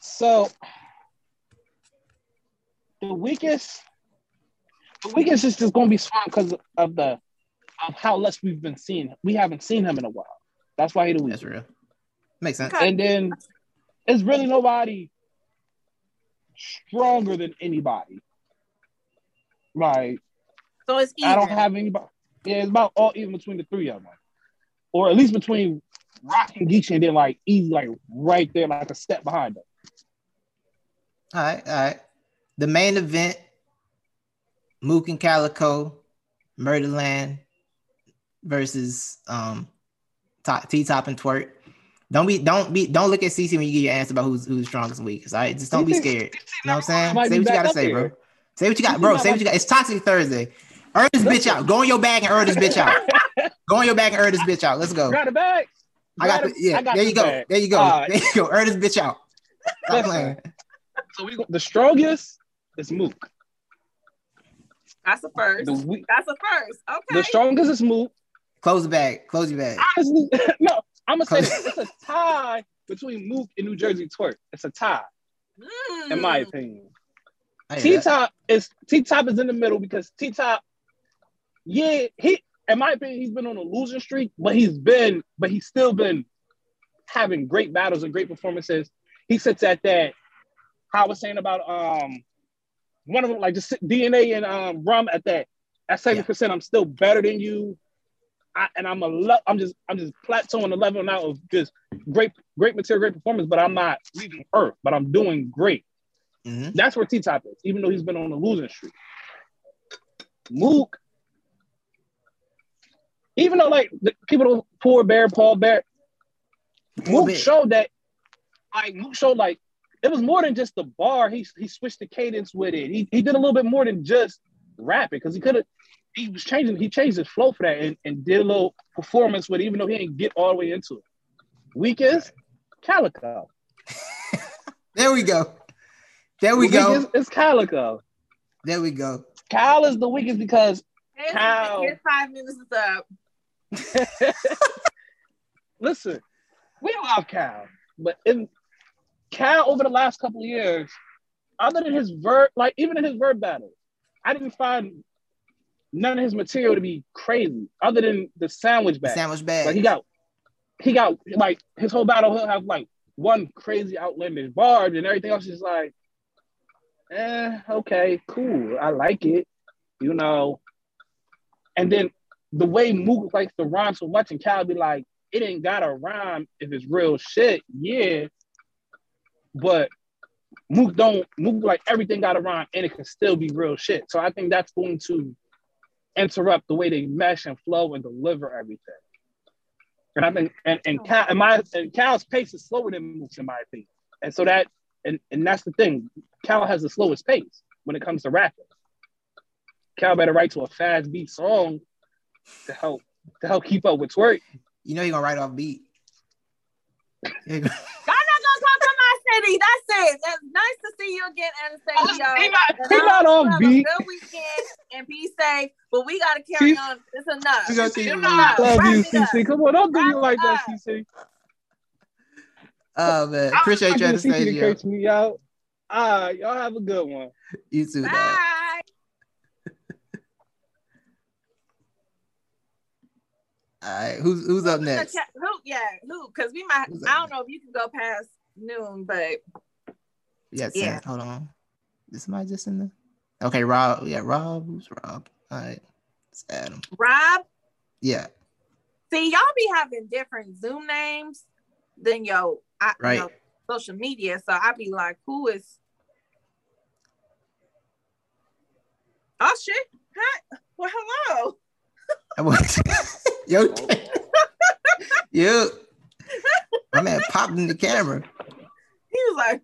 So the weakest, the weakest is just going to be Swan because of the of how less we've been seeing. We haven't seen him in a while. That's why he the weakest. That's real. Makes sense. And then it's really nobody stronger than anybody. Like So it's even. I don't have anybody. Yeah, it's about all even between the three of them, or at least between Rock and Geechee, and then like easy, like right there, like a step behind them. All right, all right. The main event, Mook and Calicoe, Murderland versus um T Top and Twerk. Don't be don't be don't look at CC when you get your answer about who's who's strongest and weakest. All right, just don't be scared. You know what I'm saying? Say what you gotta say, bro. Say what you got, bro. Say what you got. It's Toxic Thursday. Earn this bitch out. Go in your bag and earn this bitch out. Go in your bag and earn this bitch out. Let's go. Got a bag. I got Got the, yeah. I got there the you go. There you go. There you go. Earn this bitch out. Stop playing. So we go, the strongest is Mook. That's a first. The we, That's a first. Okay. the strongest is Mook. Close the bag. Close your bag. Honestly, <laughs> no, I'm gonna say it's a tie between Mook and New Jersey Twerk. It's a tie, Mm. in my opinion. T Top is T Top is in the middle because T Top, yeah, he in my opinion he's been on a losing streak, but he's been, but he's still been having great battles and great performances. He sits at that. How I was saying about um one of them like just DNA and um rum at that at seventy percent. I'm still better than you. I, and I'm a le- I'm just I'm just plateauing the level now of just great great material, great performance, but I'm not leaving Earth, but I'm doing great. Mhm. That's where T Top is, even though he's been on a losing streak. Mook, even though like the people don't poor Bear, Paul Bear, Mook showed that like Mook showed like it was more than just the bar. He he switched the cadence with it. He he did a little bit more than just rapping because he could have he was changing he changed his flow for that and, and did a little performance with it, even though he didn't get all the way into it. Weakest, Calicoe. <laughs> There we go. There we The go. weakest is Calicoe. There we go. Kyle is the weakest because His, Cow. his five minutes is <laughs> up. listen, we love Cal, but in Cal over the last couple of years, other than his verb, like even in his verb battle, I didn't find none of his material to be crazy, other than the sandwich The battle. sandwich bag. Like he got, he got like his whole battle. He'll have like one crazy outlandish bar, and everything else is like, eh, okay, cool, I like it, you know. And then the way Mook likes to rhyme so much, and Cal be like, it ain't gotta rhyme if it's real shit, yeah. But Mook don't Mook like everything gotta rhyme and it can still be real shit. So I think that's going to interrupt the way they mesh and flow and deliver everything. And I think and and Cal and my and Cal's pace is slower than Mook's in my opinion. And so that and and that's the thing. Cal has the slowest pace when it comes to rapping. Cal better write to a fast beat song to help to help keep up with twerk. You know you're gonna write off beat. <laughs> There you go. Y'all not gonna come to my city. That's it. That's nice to see you again, Anastasia. He not- And he I not hope on you have beat. A good weekend and be safe. But we gotta carry See- on. It's enough. We gonna see you enough. Love you. CC. Come on, don't do Wrap you like it that. CC. Oh man, appreciate you, I CC to Anastasia. catch me out. All right, ah, y'all have a good one. You too, dog. Bye. All right, who's who's up next? Who? Yeah, who? Because we might. I don't know if you can go past noon, but Yeah, Yeah. hold on. Is somebody just in the? Okay, Rob. Yeah, Rob. Who's Rob? All right, it's Adam. Rob. Yeah, See, y'all be having different Zoom names than yo, I, Right. know, social media. So I be like, who is? Oh shit! Hi. Well, hello. <laughs> yo, <laughs> yo, oh, <laughs> my man popped in the camera. He was like,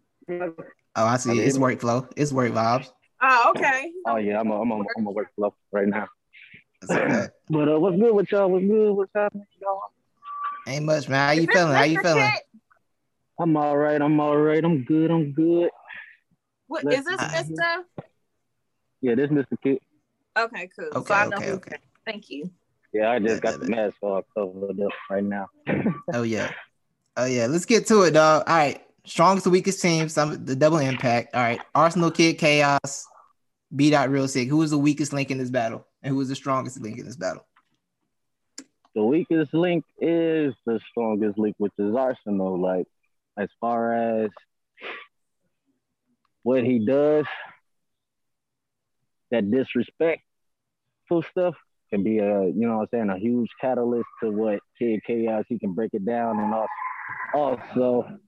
Oh, I see. It's workflow. It's work vibes. oh, okay. Oh yeah, I'm a, I'm a, I'm a workflow right now. Okay. <clears throat> But uh, what's good with y'all? What's good? What's happening, y'all? Ain't much, man. How you Is feeling? How you feeling? Kit? I'm all right. I'm all right. I'm good. I'm good. What, Let's- is this Uh, Mister? Yeah, this Mr. Kid. Okay, cool. Okay, so I know okay, who. okay. Thank you. Yeah, I just got the mask all covered up right now. <laughs> Oh yeah. Oh yeah. Let's get to it, dog. All right. Strongest to weakest team. Some the double impact. All right. Arsenal Kid Chaos. B dot real sick. Who is the weakest link in this battle? And who is the strongest link in this battle? the weakest link is the strongest link, which is Arsenal. Like as far as what he does, that disrespectful stuff can be a you know what I'm saying a huge catalyst to what Kid Chaos he can break it down and also also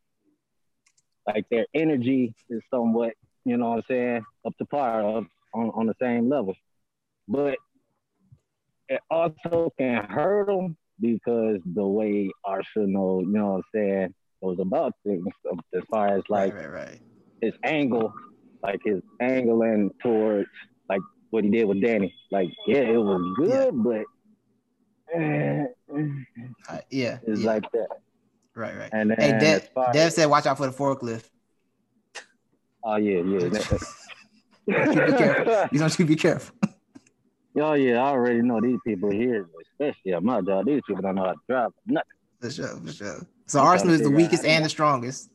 like their energy is somewhat you know what I'm saying up to par up on, on the same level. But it also can hurt them because the way Arsenal, you know what I'm saying, goes about things um, as far as like right, right, right. his angle, like his angling towards what he did with Danny. Like, yeah, it was good, but eh, Uh, yeah. it's yeah. like that. right, right. And then Hey, Dev, far Dev said, watch out for the forklift. <laughs> oh yeah, yeah. <laughs> Be careful. You <laughs> don't you be careful. Oh yeah, I already know these people here, especially at my job. These people don't know how to drive. Nothing. For sure, for sure. So I'm Arsenal is the weakest and the strongest.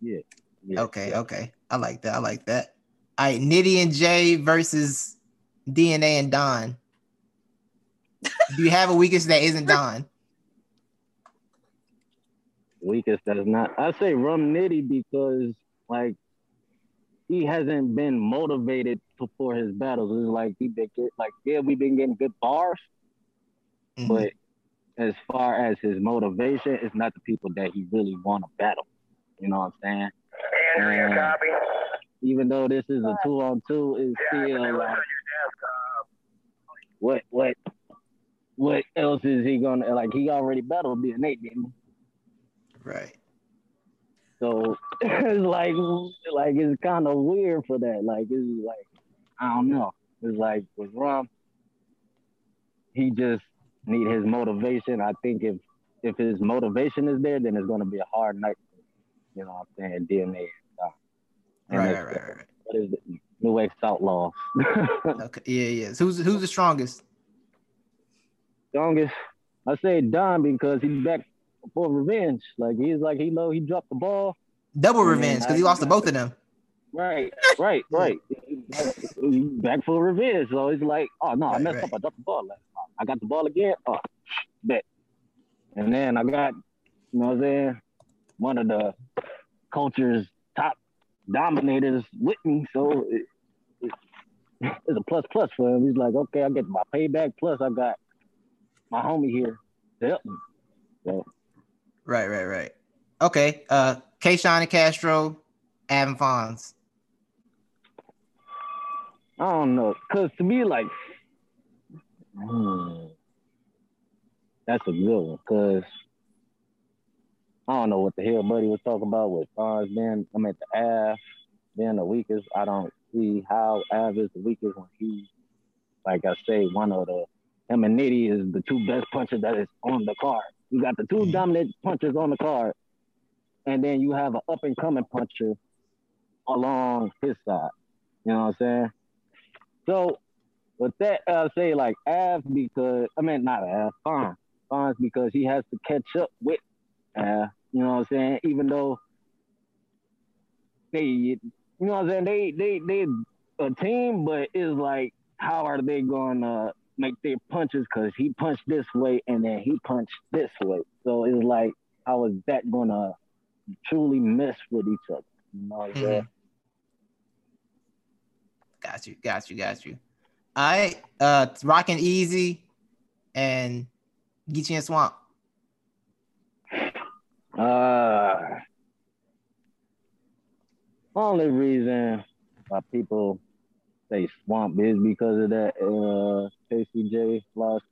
Yeah. yeah Okay, yeah. okay. I like that. I like that. All right, Nitty and Jay versus DNA and Don. Do you have a weakest that isn't Don? weakest that's not. I say Rum Nitty because like he hasn't been motivated to, for his battles. It's like he been get, like yeah, we've been getting good bars, Mhm. but as far as his motivation, it's not the people that he really want to battle. You know what I'm saying? And even though this is a two on two, it's still like uh, what what what else is he gonna like? He already battled DNA, didn't he? Right. So <laughs> it's like like it's kind of weird for that. Like it's like I don't know. It's like with Rum, he just need his motivation. I think if if his motivation is there, then it's gonna be a hard night. You know what I'm saying? DNA. Right, right, right, right. What is it? New X Outlaws. <laughs> Okay. Yeah, yeah. So who's who's the strongest? Strongest. I say Don because he's back for revenge. Like he's like he know he dropped the ball. Double revenge because he lost to both of them. Right, right, <laughs> right. Back for revenge. So it's like, oh no, I Right, messed right. up. I dropped the ball. Like, oh, I got the ball again. Oh, bet. And then I got, you know what I'm saying, one of the culture's top dominators with me. So it, it, it's a plus plus for him. He's like, okay, I get my payback. Plus, I got my homie here to help me. So Right, right, right. Okay. Uh K. Shine and Castro, Av and Fonz. I don't know, cause to me, like, hmm, that's a good one. Cause I don't know what the hell Buddy was talking about with Fonz being, I mean, the Av being the weakest. I don't see how Av is the weakest when he, like I say, one of the him and Nitty is the two best punchers that is on the card. You got the 2 mm-hmm. dominant punchers on the card, and then you have an up and coming puncher along his side. You know what I'm saying? So with that, I'll say like Av because I mean not Av, Fonz. Fonz because he has to catch up with Av. You know what I'm saying? Even though they, you know what I'm saying? They they they a team, but it's like how are they to make their punches because he punched this way and then he punched this way. So it's like, how is that gonna truly mess with each other? You know what I'm saying? Mhm. Got you, got you, got you. All right, uh, rocking easy and Geechi and Swamp. Uh, only reason why people say swamp is because of that uh KCJ loss.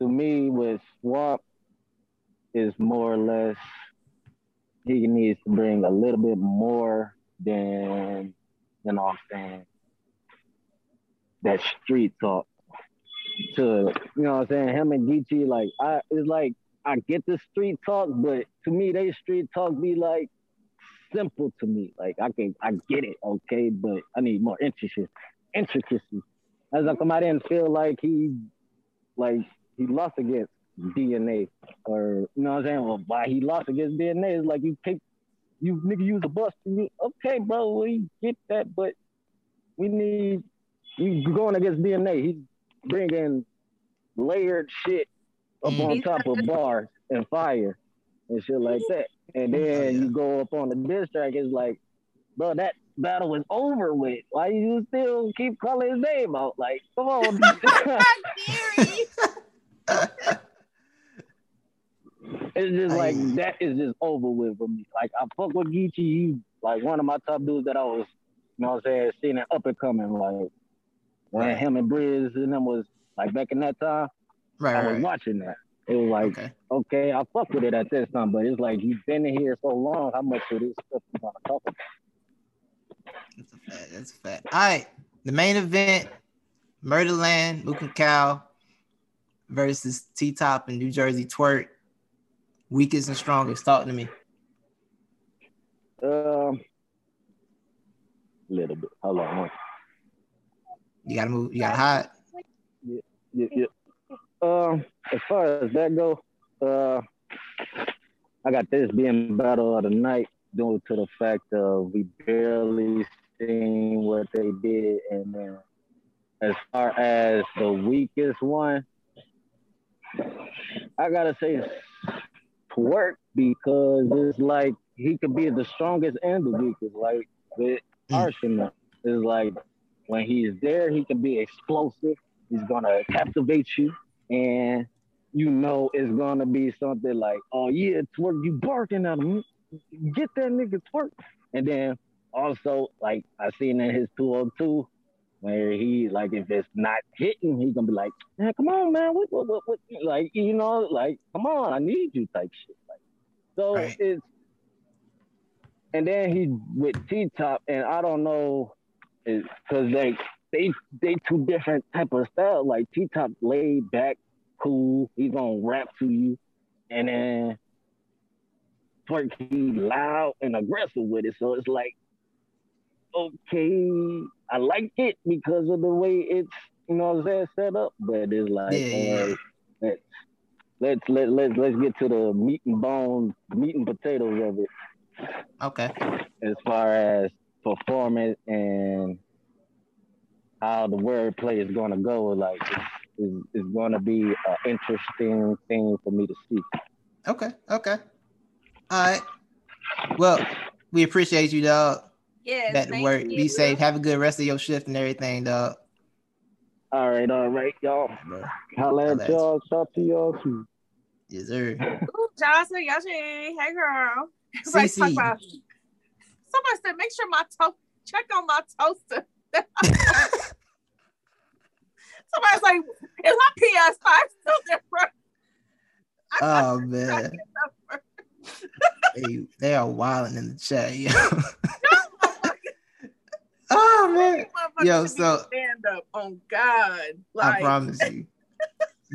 To me, with swamp, is more or less he needs to bring a little bit more than you know I'm saying that street talk to you know what I'm saying him and Geechi like I it's like I get the street talk, but to me, they street talk be like simple to me. Like I can, I get it, okay, but I need more intricacy. Intricacy. As like I didn't feel like he, like he lost against DNA, or you know what I'm saying. Well, why he lost against DNA is like you take, you nigga use a bus to me. Okay, bro, we get that, but we need you going against DNA. He's bringing layered shit up on Mhm. top of bars and fire and shit like that. And then you go up on the diss track, it's like, bro, that battle is over with. Why you still keep calling his name out? Like, come on. <laughs> <laughs> it's just like that is just over with for me. Like I fuck with Geechi, you like one of my top dudes that I was, you know what I'm saying, seeing it up and coming. Like when him and Briz and them was like back in that time, Right, I was right, watching that. It was like, Okay. okay, I fuck with it at this time, but it's like you've been in here so long, how much of this stuff you wanna talk about? That's a fact. That's a fact. All right. The main event, Murderland, Mook and Cal versus T Top and New Jersey Twerk. Weakest and strongest. Talk to me. Um, little bit. Hold on. You gotta move, you gotta hide. Yeah, yeah. Um, as far as that go, uh, I got this being battle of the night due to the fact of we barely seen what they did, and then as far as the weakest one, I gotta say twerk because it's like he could be the strongest and the weakest. Like with Mm. Arsenal, it's like when he's there, he can be explosive. He's gonna captivate you, and you know it's gonna be something like, "Oh yeah, twerk, you barking at him, get that nigga twerk." And then also, like I seen in his 202, where he like if it's not hitting, he gonna be like, "Man, come on, man, what, what, what, what?" Like you know, like, "Come on, I need you," type shit. Like, so Right. it's. And then he with T Top, and I don't know, because they they they two different type of style. Like T Top laid back, cool. He's gonna rap to you, and then Twerk he loud and aggressive with it. So it's like, okay, I like it because of the way it's you know what I'm saying set up. But it's like, Yeah, uh, let's let's let let's let's get to the meat and bones, meat and potatoes of it Okay. as far as performance and how the wordplay is going to go. Like, it's, it's, it's going to be an interesting thing for me to see. Okay. Okay. All right. Well, we appreciate you, dog. Yeah. Back to thank work. you. Be safe. Have a good rest of your shift and everything, dog. All right, all right, y'all. Bro. Holla Holla at at y'all. Talk to y'all too. Yes, sir. Ooh, Johnson, Yashi. Hey, girl. <laughs> Everybody talk CC. about- Somebody said, make sure my toast, check on my toaster. Somebody's like, is my PS5 still different? Oh man. they, they are wilding in the chat, yo. <laughs> <laughs> oh man. Yo, so- stand up on God. Like, I promise you. <laughs>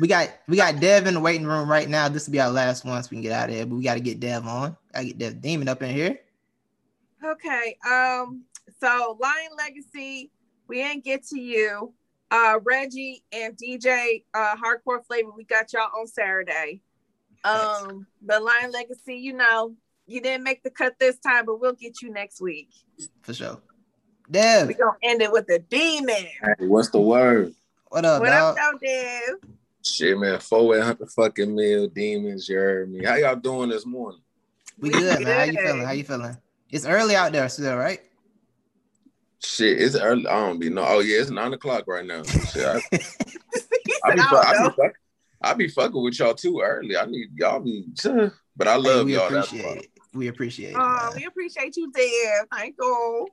We got we got Dev in the waiting room right now. This will be our last one so we can get out of here. But we got to get Dev on. I get Dev Demon up in here. Okay. Um. So Lion Legacy, we didn't get to you. Uh, Reggie and DJ, uh, Hardcore Flavor, we got y'all on Saturday. Um, but Lion Legacy, you know, you didn't make the cut this time, but we'll get you next week. For sure. Dev, We're gonna end it with a demon. Hey, what's the word? What up, What up, dog? though, Dev? Shit, man. Four eight hundred fucking meal demons. You heard me. How y'all doing this morning? We We good, man. How you feeling? How you feeling? It's early out there still, right? Shit, it's early. I don't be no. Oh yeah, it's nine o'clock right now. Shit, I, He <laughs> I be, <laughs> said, I I be, fuck, I be fucking with y'all too early. I need y'all be, but I Hey, love we y'all. That's appreciate why. it. We appreciate it. Uh, oh, man. we appreciate you, Dev. Thank you.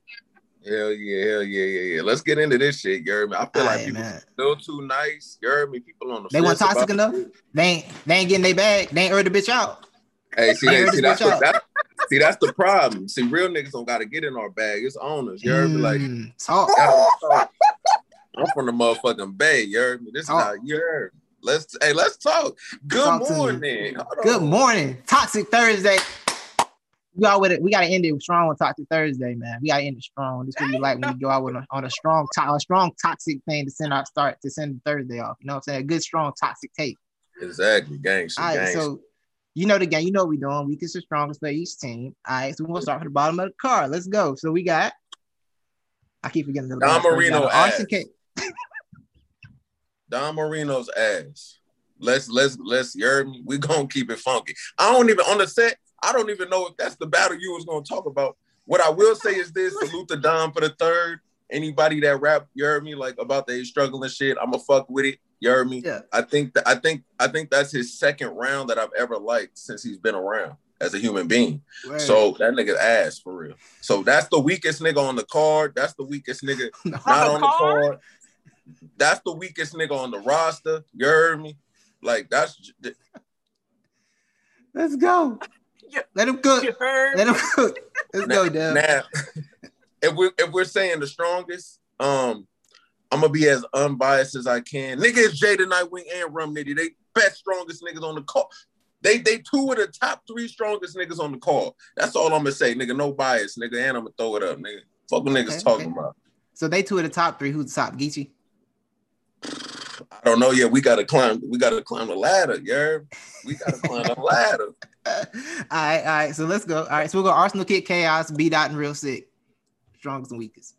Hell yeah, hell yeah, yeah, yeah. Let's get into this shit, you heard me? I feel like Aight, people man. still too nice. You heard me? People on the They want fence toxic enough? shit. They ain't they ain't getting their bag. They ain't earned the bitch out. Hey, see, I see that's the, that, see that's the problem. See, real niggas don't got to get in our bag. It's owners. You heard me? Like, Mm, talk. talk. I'm from the motherfucking bay. You heard me? This is Talk. how you heard. Let's hey, let's talk. Good Talk morning. Good morning. Toxic Thursday. We got with it. We gotta end it strong on Toxic Thursday, man. We gotta end it strong. This is what we like when we go out with a, on a strong, to- a strong toxic thing to send our start to send Thursday off. You know what I'm saying? A good strong toxic take. Exactly, gangster, All right, gangster. so you know the game. You know what we're doing. Weakest or strongest for each team. All right, so we're gonna start from the bottom of the card. Let's go. So we got. I keep forgetting the Don Marino ass. Don Marino's ass. Let's let's let's you heard me. We gonna keep it funky. I don't even on the set. I don't even know if that's the battle you was gonna talk about. What I will say is this: salute to Don for the third. Anybody that rap, you heard me, like about they struggling shit, I'ma fuck with it. You heard me. Yeah. I think that I think I think that's his second round that I've ever liked since he's been around as a human being. Word. So that nigga's ass for real. So that's the weakest nigga on the card. That's the weakest nigga <laughs> No. not the on the card? card. That's the weakest nigga on the roster. You heard me? Like that's Let's go. Yeah. Let him cook. Let him cook. Let's now, go, Dev. now if we're if we're saying the strongest, um, I'm gonna be as unbiased as I can. Nigga is Jada Nightwing and Rum Nitty. They best strongest niggas on the call. They they two of the top three strongest niggas on the call. That's all I'm gonna say, nigga. No bias, nigga. And I'm gonna throw it up, nigga. Fuck what niggas Okay, talking about. So they two of the top three. Who's the top? Geechi. I don't know yet. We gotta climb. We gotta climb the ladder. Yeah, we gotta climb the ladder. <laughs> all right, all right. So let's go. All right, so we'll go Arsenal Kid Chaos, B Dot and Real Sick. Strongest and weakest.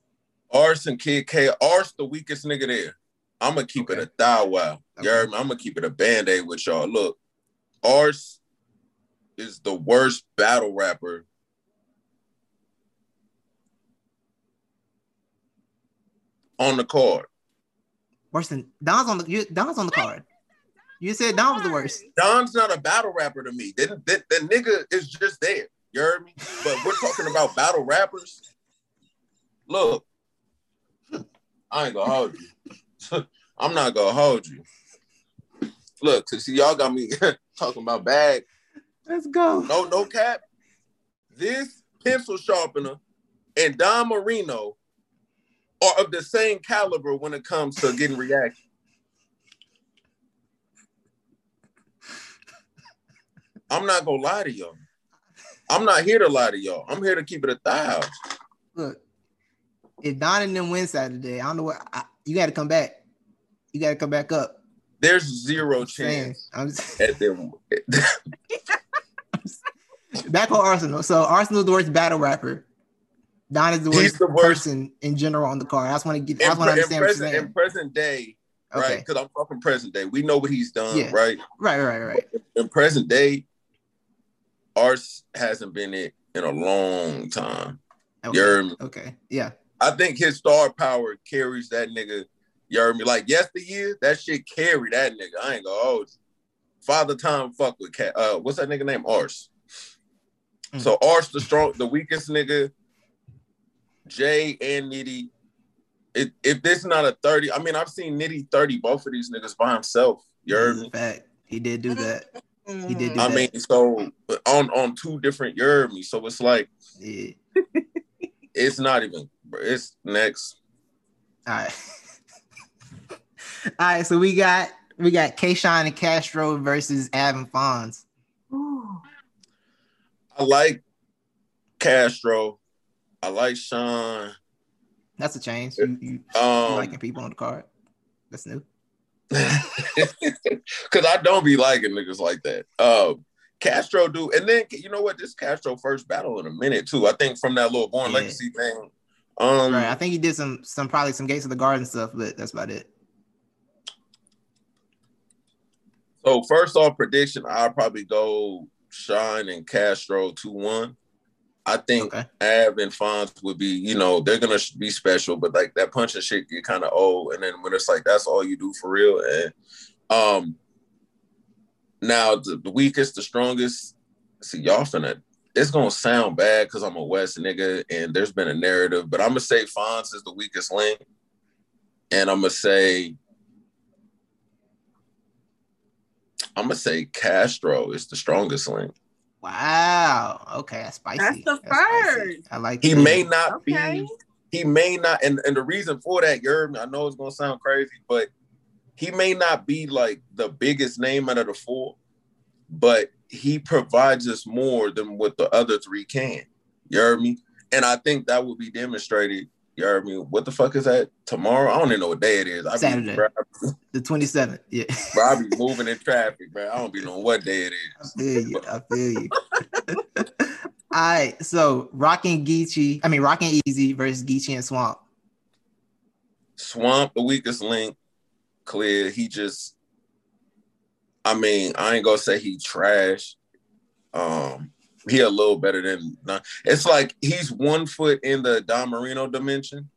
Arson Kid K. Ars the weakest nigga there. I'm gonna keep it Okay. a thou wow. You heard me? I'm gonna keep it a band-aid with y'all. Look, Ars is the worst battle rapper. On the card. Worse than Don's on the you, Don's on the card. You said Don was the worst. Don's not a battle rapper to me. The, the, the nigga is just there. You heard me? But we're talking about battle rappers. Look, I ain't gonna hold you. <laughs> I'm not gonna hold you. Look, see y'all got me <laughs> talking about bag. Let's go. No, no cap. This pencil sharpener and Don Marino are of the same caliber when it comes to getting reaction. I'm not gonna lie to y'all. I'm not here to lie to y'all. I'm here to keep it a thousand. Look, if Don and them win Saturday, I don't know what I, you got to come back. You got to come back up. There's zero I'm chance I'm just, at them. <laughs> back on Arsenal. So Arsenal's the worst battle rapper. Don is the worst, the worst. person in general on the card. I just want to get. I in, just want to in understand what you're present, saying. in present day, right? Okay. Because I'm talking present day. We know what he's done, Yeah. right? Right, right, right. In present day, Ars hasn't been it in a long time. Okay. Okay. Yeah. I think his star power carries that nigga. You heard me? Like yesteryear, that shit carried that nigga. I ain't gonna hold you. Father Time fuck with cat. Uh, what's that nigga name? Ars. Mm. So Ars the strong, the weakest nigga. Jay and Nitty. If, if this not a 30, I mean, I've seen Nitty 30 both of these niggas by himself. You heard me? fact. He did do that. He did do I that. mean, so on on two different, you heard me. So it's like Yeah. it's not even. It's next. All right. <laughs> All right. So we got we got K. Shine and Castro versus Av and Fonz. I like Castro. I like Sean. That's a change. You, you, you Um, liking people on the card. That's new. <laughs> Cause I don't be liking niggas like that. Um, Castro do, and then you know what? This Castro first battle in a minute too. I think from that little Born Yeah. Legacy thing. Um, right. I think he did some some probably some Gates of the Garden stuff, but that's about it. So first off, prediction, I'll probably go Shine and Castro 2-1. I think Okay. Av and Fonz would be, you know, they're gonna be special, but like that punching shit get kind of old. And then when it's like that's all you do for real. And um now the, the weakest, the strongest, see y'all finna it's gonna sound bad because I'm a West nigga and there's been a narrative, but I'm gonna say Fonz is the weakest link. And I'm gonna say I'm gonna say Castro is the strongest link. Wow. Okay, that's spicy. That's the spicy. first. I like He that. may not Okay. be he may not and, and the reason for that, you heard I know it's gonna sound crazy, but he may not be like the biggest name out of the four, but he provides us more than what the other three can. You heard me? And I think that will be demonstrated. You heard me? What the fuck is that? Tomorrow? I don't even know what day it is. I be, Saturday. bro, The 27th. Yeah. bro, I be moving in traffic, bro. I don't be knowing what day it is. I feel you. I feel you. <laughs> All right. So rocking Geechi, I mean rocking Easy versus Geechi and Swamp. Swamp, the weakest link, clear. He just, I mean, I ain't gonna say he trash. Um, he a little better than. It's like he's one foot in the Don Marino dimension,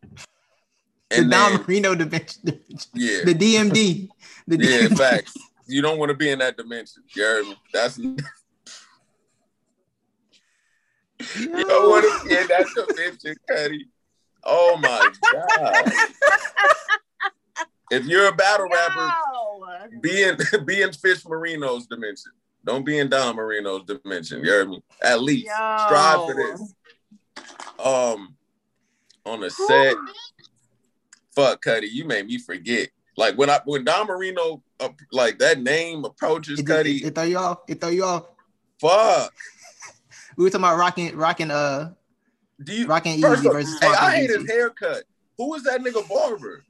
The Don then Marino dimension. yeah, The DMD. The yeah, DMD. facts. You don't want to be in that dimension, me? That's <laughs> you don't want to be in that dimension, Cuddy. Oh my god! <laughs> If you're a battle rapper, be in <laughs> be in Fish Marino's dimension. Don't be in Don Marino's dimension. You heard me? At least Yo. strive for this. Um, on the set, fuck Cuddy, you made me forget. Like when I when Don Marino uh, like that name approaches It, it, Cuddy, it throw you off. It throw you off. fuck. We were talking about rocking, rocking, uh, Do you rocking Easy versus hey, I hate his Geechi. haircut. Who is that nigga barber?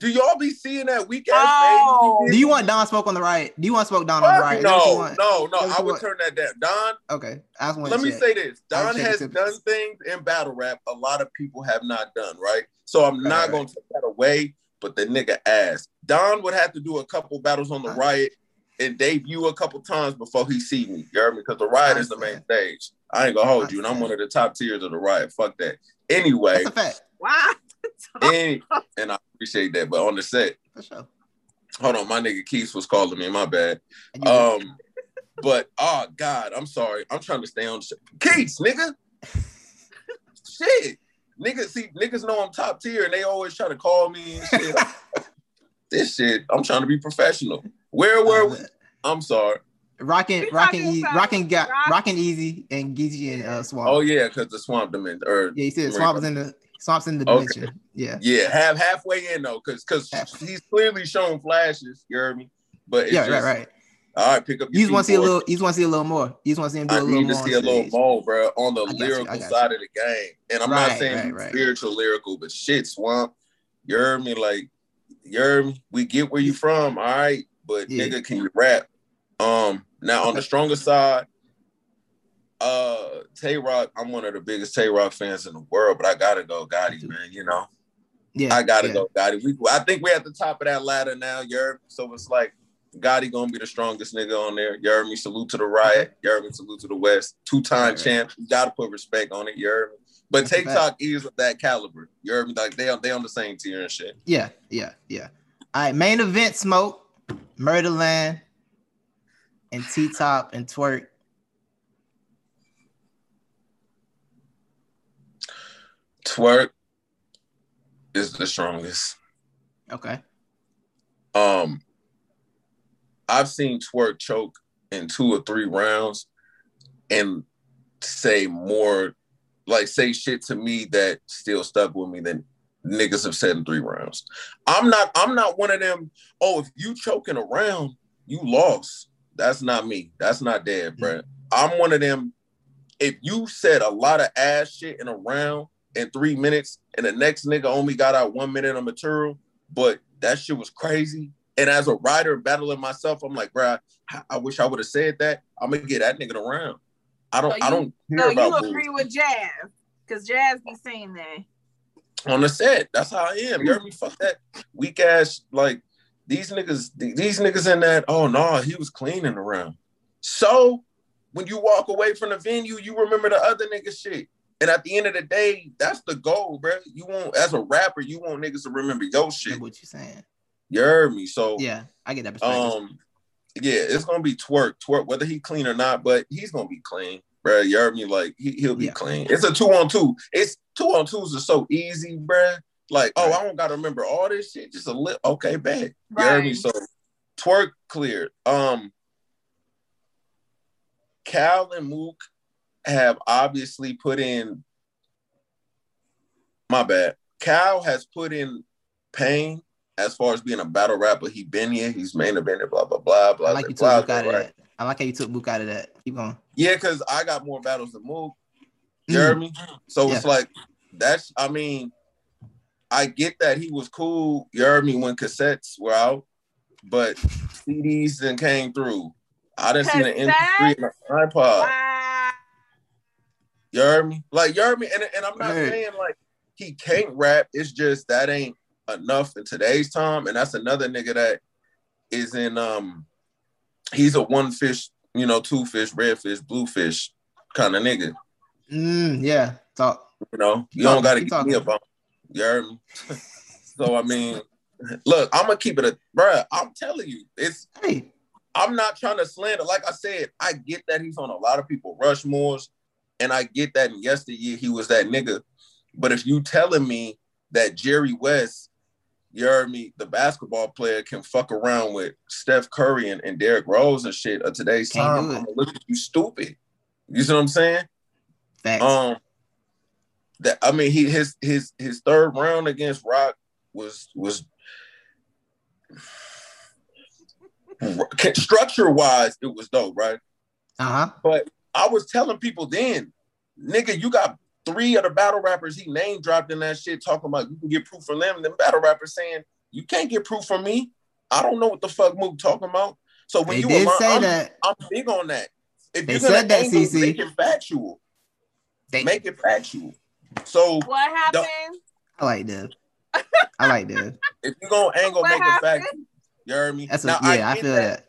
Do y'all be seeing that weak ass Oh. face? Do you want Don Smoke on the right? Do you want Smoke Don on the right? Is that what you No, no, no. I would what- turn that down. Don, Okay. I just let me check. say this. Don has done things in battle rap a lot of people have not done, right? So I'm Right, not right. gonna take that away, but the nigga ass. Don would have to do a couple battles on the Right. riot and debut a couple times before he see me. You heard me? Because the riot is the main understand. stage. I ain't gonna hold I you, and I'm one of the top tiers of the riot. Fuck that. Anyway, That's a fact. Wow. <laughs> and, and I appreciate that. But on the set, For sure. hold on, my nigga Keith was calling me. My bad. Um, but oh god, I'm sorry. I'm trying to stay on <laughs> shit. Keats, nigga. shit. Niggas see niggas know I'm top tier and they always try to call me and shit. <laughs> this shit, I'm trying to be professional. Where were we? I'm sorry. Rocking, We rocking, e- about rocking, got, rock- rocking easy and Geechi and uh, Swamp. Oh yeah, because the swamp dimension or yeah, you said Swamp was in the Swamp's in the Okay. dimension. Yeah, yeah, have halfway in though, because because he's clearly shown flashes, you heard me? But it's yeah, just, right, right. All right, pick up You just want to see a little. You just want to see a little more. You just want to see him do I a little more. I need to see a little more, bro, on the got you, lyrical side of the game. And I'm Right, not saying right. spiritual lyrical, but shit, Swamp, you heard me? Like, you heard me? We get where you from, all right? But Yeah. nigga, can you rap? Um, now on the stronger side, uh, Tay Roc, I'm one of the biggest Tay Roc fans in the world, but I gotta go Gotti, man. You know, Yeah, I gotta yeah. go Gotti. We, I think we're at the top of that ladder now, you? So it's like Gotti gonna be the strongest nigga on there. You heard me? Salute to the riot. You heard me? Salute to the West. Two time Right, champ. You gotta put respect on it. You heard me? But That's TikTok is of that caliber. You heard me? Like they on they on the same tier and shit. Yeah, yeah, yeah. All right, main event smoke, Murderland, and T Top and Twerk. Twerk is the strongest. Okay. Um, I've seen Twerk choke in two or three rounds and say more, like say shit to me that still stuck with me than niggas have said in three rounds. I'm not. I'm not one of them. Oh, if you choking around, you lost. That's not me. That's not dead, bruh. I'm one of them. If you said a lot of ass shit in a round in three minutes, and the next nigga only got out one minute of material, but that shit was crazy. And as a writer battling myself, I'm like, bruh, I- I wish I would have said that. I'm gonna get that nigga around. I don't. So I don't care So you agree with Jazz? Because Jazz be saying that. on the set. That's how I am. You heard me? Fuck that weak ass. Like these niggas, these niggas in that, oh no, he was cleaning around. So when you walk away from the venue, you remember the other nigga shit. And at the end of the day, that's the goal, bro. You want as a rapper, you want niggas to remember your shit. What you saying? You heard me. So Yeah, I get that perspective. um, yeah, it's gonna be twerk, twerk, whether he clean or not, but he's gonna be clean, bro. You heard me? Like he, he'll be Yeah. clean. It's a two on two. It's two on twos are so easy, bro. Like, oh, I don't gotta remember all this shit. Just a little, okay, bad. You heard me? So twerk cleared. Um, Cal and Mook have obviously put in. My bad. Cal has put in pain as far as being a battle rapper. He been here. He's main evented. Blah blah blah blah. I like you took blah, Mook out of blah, that. I like how you took Mook out of that. Keep going. Yeah, because I got more battles than Mook. You mm. heard me? So it's like that's. I mean, I get that he was cool. You heard me when cassettes were out, but CDs then came through. I didn't see the MP3 and the iPod. Wow. You heard me? Like you heard me, and, and I'm not Right. saying like he can't rap. It's just that ain't enough in today's time, and that's another nigga that is in um. He's a one fish, you know, two fish, red fish, blue fish kind of nigga. Mm, yeah. Talk. You know, you Keep don't got to keep get me talking. about. You heard me? <laughs> so I mean, look, I'm gonna keep it a, bruh. I'm telling you, it's. Hey, I'm not trying to slander. Like I said, I get that he's on a lot of people Rushmores, and I get that in yesteryear he was that nigga. But if you telling me that Jerry West, you heard me, the basketball player can fuck around with Steph Curry and, and Derrick Rose and shit of today's Can't time. I'm gonna look at you stupid. You see what I'm saying? Um, that I mean, he his his his third round against Rock was was <sighs> structure wise, it was dope, right? uh huh. But I was telling people then, nigga, you got three of the battle rappers he name dropped in that shit talking about you can get proof from them. And then battle rappers saying you can't get proof from me. I don't know what the fuck Mook talking about. So when They you did align- say I'm, that. I'm big on that. If They you're gonna said that, angle, CC. make it factual. They, Make it factual. So What happened? I like that. I like that. <laughs> if you're gonna angle, What make it happened? factual. You heard me? That's a, Now, yeah. I get feel that.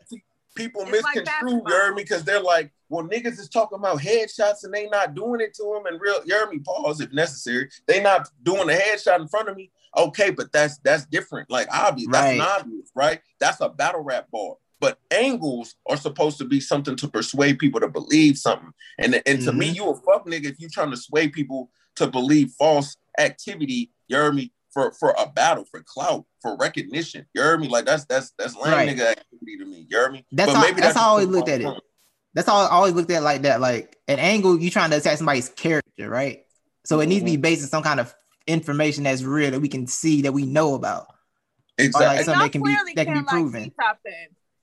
people It's like misconstrue, you basketball. heard me? Because they're like, well, niggas is talking about headshots and they not doing it to them and real, you heard me? Pause if necessary. They not doing a headshot in front of me. Okay, but that's that's different. Like obvious, Right. that's obvious, right? That's a battle rap bar. But angles are supposed to be something to persuade people to believe something. And and to me, Mhm. you a fuck nigga if you trying to sway people to believe false activity. You heard me? For for a battle, for clout, for recognition. You heard me? Like that's that's that's lame Right. nigga activity to me. You heard me? That's But how- maybe that's how I always looked at it. point. That's all I always looked at it like that. Like an angle, you trying to attack somebody's character, right? So it needs to be Mm-hmm. based on some kind of information that's real that we can see that we know about. Exactly. like something that can be that can be can't like proven. T-Top.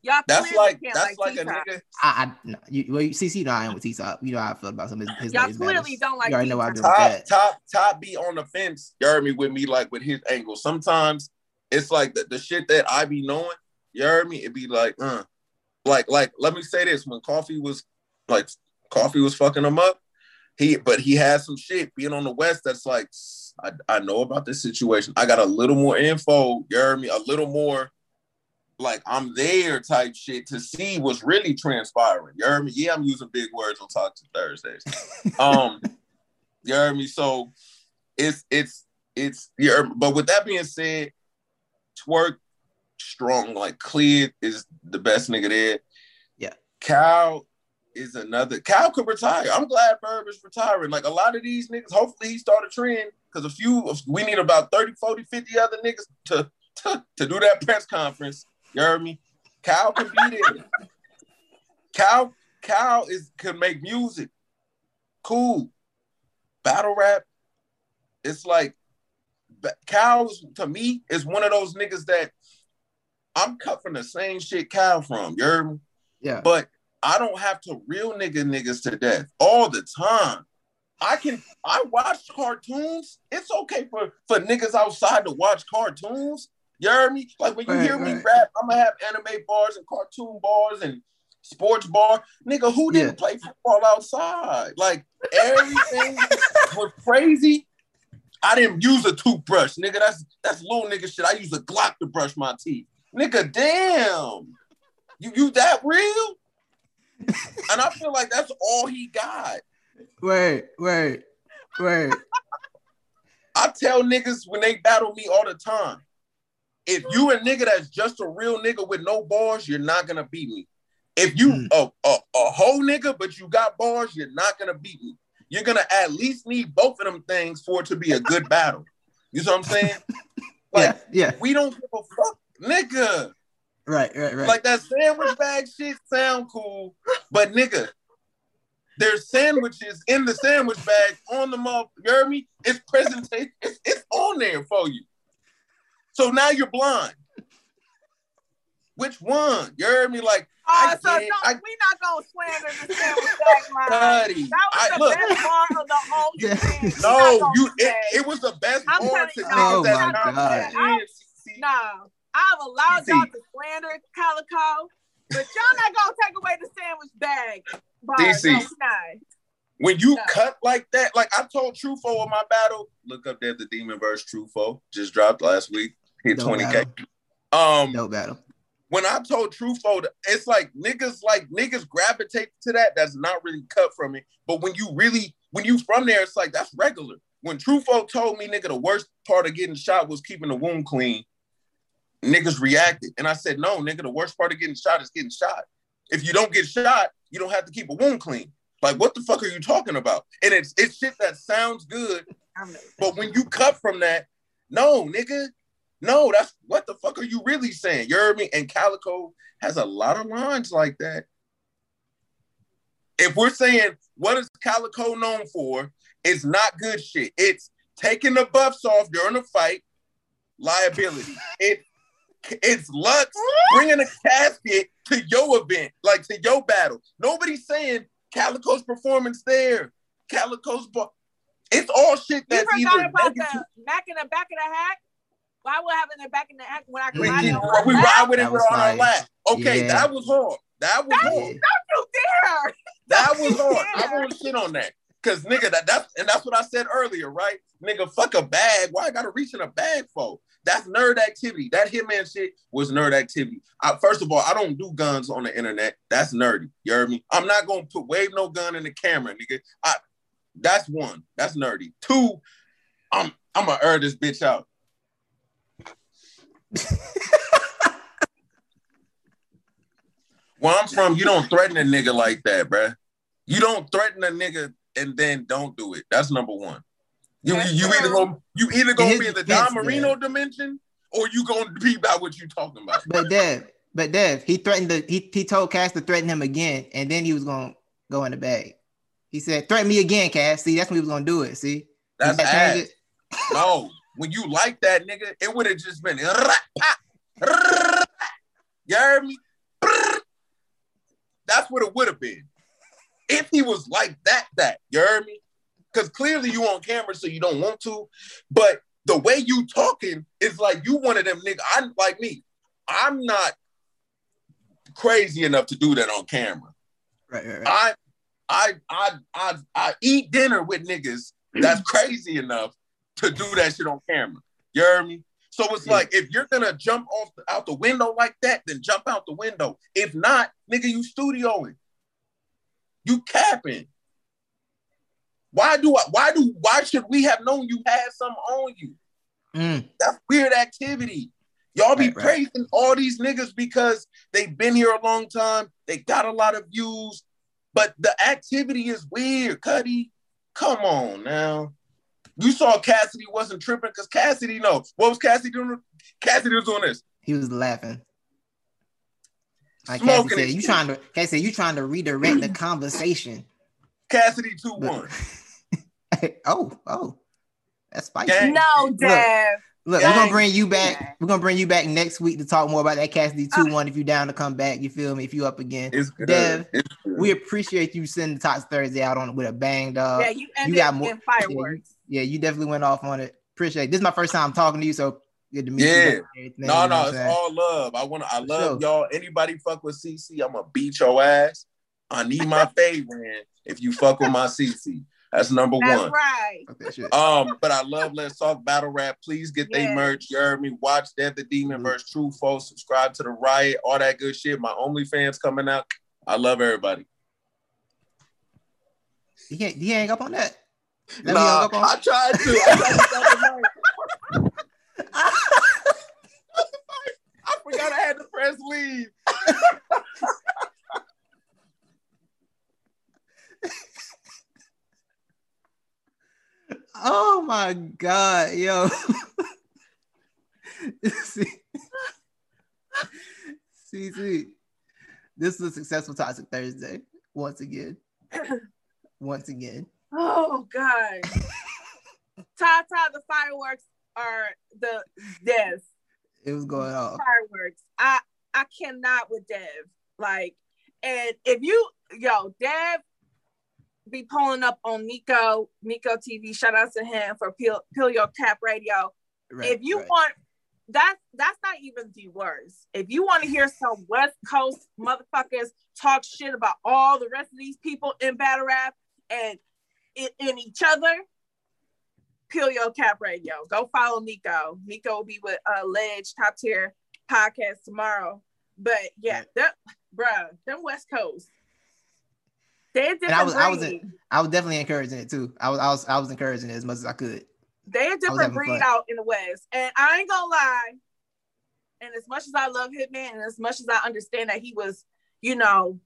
Y'all That's clearly like can't that's like, like, a T-Top. nigga. I, I no, you, well, you see, know I am with T Top. You know how I feel about some of his, his Y'all latest clearly battles. don't like You already know how I do with Top that. top top be on the fence. You heard me with me like with his angle. Sometimes it's like the, the shit that I be knowing. You heard me? It be like, uh, like like let me say this: when Coffee was like Coffee was fucking him up, he but he had some shit being on the West that's like I, I know about this situation. I got a little more info. You heard me? A little more like I'm there type shit to see what's really transpiring. You heard me? Yeah, I'm using big words on Talk to Thursdays. <laughs> Um, you heard me? So it's it's it's you heard, but with that being said, twerk strong, like clear is the best nigga there. Yeah. Cal is another Cal could retire. I'm glad Verb is retiring. Like a lot of these niggas, hopefully he start a trend because a few we need about 30, 40, 50 other niggas to to, to do that press conference. You heard me? Cal can be there. <laughs> Cal Cal is can make music. Cool. Battle rap. It's like Cal's to me is one of those niggas that I'm cut from the same shit Kyle from. You me? Yeah. But I don't have to real nigga niggas to death all the time. I can I watch cartoons. It's okay for for niggas outside to watch cartoons. You heard me? Like when you Right, hear me right. rap, I'm gonna have anime bars and cartoon bars and sports bar. Nigga, who didn't Yeah. play football outside? Like everything <laughs> was crazy. I didn't use a toothbrush, nigga. That's that's little nigga shit. I use a Glock to brush my teeth. Nigga, damn, you you that real? and I feel like that's all he got. Wait, wait, wait. I tell niggas when they battle me all the time, if you a nigga that's just a real nigga with no bars, you're not gonna beat me. If you Mm. a, a, a whole nigga but you got bars, you're not gonna beat me. You're gonna at least need both of them things for it to be a good battle. You know what I'm saying? <laughs> Like yeah, yeah. we don't give a fuck, nigga. Right, right, right. Like that sandwich bag shit sound cool, but nigga, there's sandwiches in the sandwich bag on the mug. You heard me? It's presentation. It's, it's on there for you. So now you're blind. Which one? You heard me? Like Oh, I so get it. no, I- we not gonna slander the sandwich bag line. That was I- the look. best part of the whole Yeah. event. No, you. It, it was the best I'm bar telling to you, niggas Oh my God. saying, see, No, I've allowed See. y'all to slander Calicoe, but y'all not gonna take away the sandwich bag. Bar. DC. No, we not. When you No. cut like that, like I told Trufo in my battle, look up there the Demon verse Trufo just dropped last week, hit Dope 20k. battle. Um, Dope battle. when I told Trufo, it's like niggas like niggas gravitate to that. That's not really cut from it. But when you really when you from there, it's like that's regular. When Trufo told me, nigga, the worst part of getting shot was keeping the wound clean. Niggas reacted, and I said, no, nigga, the worst part of getting shot is getting shot. If you don't get shot, you don't have to keep a wound clean. Like, what the fuck are you talking about? And it's it's shit that sounds good, but when you cut from that, no, nigga, no, that's what the fuck are you really saying? You heard me? And Calicoe has a lot of lines like that. If we're saying what is Calicoe known for, it's not good shit. It's taking the buffs off during a fight, liability. It it's Lux bringing a casket to your event, like to your battle. Nobody's saying Calicoe's performance there. Calicoe's, bu- it's all shit You that's forgot either about negative- the back in the back of the hack. Why would having the back in the hack when I can we, ride it keep- on my we ride with it That was on our lap. Okay, Yeah. that was hard. That was That hard. Yeah. You dare? <laughs> That was hard. I Yeah. won't shit on that. Cause nigga, that that's and that's what I said earlier, right? Nigga, fuck a bag. Why I gotta reach in a bag for? That's nerd activity. That hitman shit was nerd activity. I, first of all, I don't do guns on the internet. That's nerdy. You heard me? I'm not gonna put wave no gun in the camera, nigga. I that's one. That's nerdy. Two, I'm I'm gonna air this bitch out. Where I'm from, you don't threaten a nigga like that, bruh. You don't threaten a nigga and then don't do it. That's number one. You That's you either gonna you either gonna be in the Don Marino dimension or you gonna be about what you talking about. But Dev, but Dev, he threatened to he, he told Cass to threaten him again, and then he was gonna go in the bag. He said, "Threaten me again, Cass." See, that's when he was gonna do it. See, That's it. No, when you like that nigga, it would have just been. You heard me? That's what it would have been. If he was like that, that you heard me? Because clearly you on camera, so you don't want to. But the way you talking is like you one of them nigga. I'm like me. I'm not crazy enough to do that on camera. Right, right, right. I I I I I eat dinner with niggas that's crazy enough to do that shit on camera. You heard me? So it's Yeah. like if you're gonna jump off the, out the window like that, then jump out the window. If not, nigga, you studioing. You capping. Why do I why do why should we have known you had something on you? Mm, That's weird activity. Y'all be Right, right. praising all these niggas because they've been here a long time. They got a lot of views, but the activity is weird, Cuddy. Come on now. You saw Cassidy wasn't tripping because Cassidy no. what was Cassidy doing? Cassidy was doing this. he was laughing. Like Cassie Smoking said, you trying to Cassie said you trying to redirect the conversation. Cassidy 2 But- 1. <laughs> oh, oh, that's spicy. Gang. No, Dev. Look, we're gonna bring you back. We're gonna bring you back next week to talk more about that Cassidy uh, two one. If you're down to come back, you feel me? If you up again, It's good. Dev, It's good. we appreciate you sending the Tots Thursday out on with a bang, dog. yeah, you ended got more- fireworks. Yeah, you definitely went off on it. Appreciate it. This is my first time talking to you, so good to meet Yeah. you. and everything, No, you know no, it's saying? all love. I want to. I love sure. y'all. Anybody fuck with CC, I'm gonna beat your ass. I need my fade win if you fuck with my CC. That's number That's one. right. Fuck that shit. Um, but I love Let's Talk Battle Rap. Please get they Yes. merch. You heard me. Watch Dev the Demon Mhm. versus True Foe. Subscribe to the Riot. All that good shit. My OnlyFans coming out. I love everybody. He can't. He hang up on that. Let me hang Nah, up on- I tried to. I, tried to stop. <laughs> I forgot I had to press leave. <laughs> Oh my god, yo. <laughs> see, see, see. This is a successful Toxic Thursday once again. <coughs> once again. Oh God. Tata, the fireworks are the death. It was going off. Fireworks. I I cannot with Dev. Like, and if you yo, Dev be pulling up on Nico, Nico TV. Shout out to him for Peel, Peel Your Cap Radio. Right, if you right. want that that's not even the worst. If you want to hear some West Coast motherfuckers talk shit about all the rest of these people in battle rap and in, in each other, Peel Your Cap Radio. Go follow Nico. Nico will be with uh Ledge Top Tier Podcast tomorrow. But yeah, that bruh, them West Coast. They're different. I was- I was breed. I was definitely encouraging it too. I was, I was, I was encouraging it as much as I could. They're a different breed fun. out in the West. And I ain't gonna lie. And as much as I love Hitman and as much as I understand that he was, you know,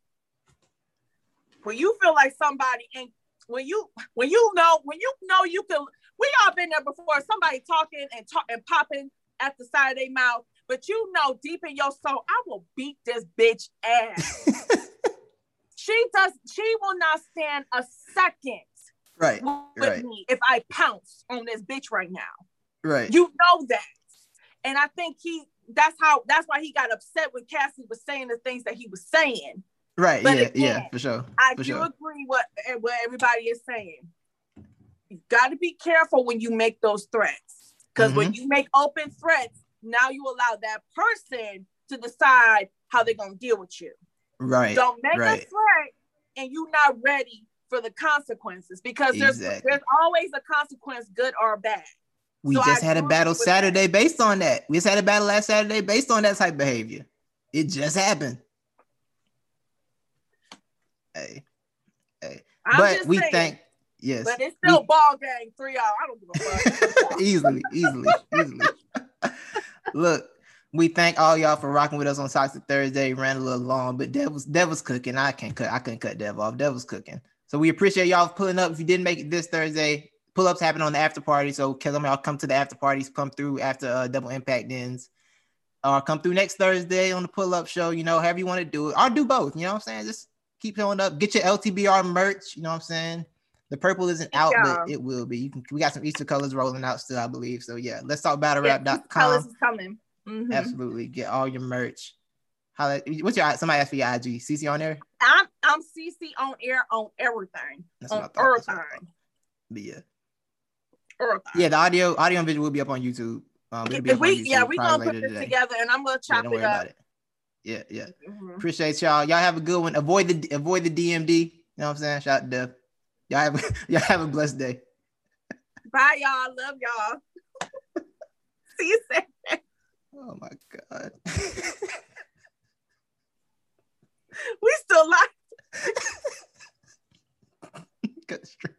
when you feel like somebody and when you when you know when you know you can we all been there before somebody talking and talk and popping at the side of their mouth, but you know deep in your soul, I will beat this bitch <laughs> ass. She does she will not stand a second Right, with right, me if I pounce on this bitch right now. right. You know that. And I think he that's how that's why he got upset when Cassie was saying the things that he was saying. Right, But yeah, again, yeah, for sure. I for do sure. agree what what everybody is saying. You got to be careful when you make those threats. Because Mm-hmm. when you make open threats, now you allow that person to decide how they're gonna deal with you. Right. Don't make a right. threat and you're not ready for the consequences because there's Exactly. there's always a consequence, good or bad. We So I just had a battle with that. Saturday based on that. We just had a battle last Saturday based on that type of behavior. It just happened. Hey, hey. I'm but we saying, think yes, But it's still ball game three y'all. I don't give a fuck. <laughs> easily, easily, easily. <laughs> Look, we thank all y'all for rocking with us on Toxic Thursday. Ran a little long, but Dev was Dev was cooking. I can't cut. I couldn't cut Dev off. Dev was cooking. So we appreciate y'all pulling up. If you didn't make it this Thursday, pull ups happen on the after party. So kill them. Y'all come to the after parties. Come through after uh, Double Impact ends. Or come through next Thursday on the pull up show. You know, however you want to do it. Or do both. You know what I'm saying? Just keep showing up. Get your LTBR merch. You know what I'm saying? The purple isn't out, Yeah. but it will be. You can. We got some Easter colors rolling out still, I believe. So yeah, let's talk Yeah, Colors is coming. Mhm. Absolutely, get all your merch. Holla, what's your somebody asked for your IG? CC on air? I'm I'm CC on air on everything. That's on what I thought. That's what I everything. thought. But yeah, Everything. yeah. The audio, audio and visual will be up on YouTube. Um, it'll be If up on we YouTube yeah, we probably gonna put this today. together and I'm gonna Yeah, chop don't it up. about it. Yeah, yeah. Mhm. Appreciate y'all. Y'all have a good one. Avoid the avoid the DMD. You know what I'm saying? Shout out to Dev. Y'all have a, <laughs> y'all have a blessed day. Bye y'all. Love y'all. <laughs> See you soon. Oh my god. <laughs> We still live. The string.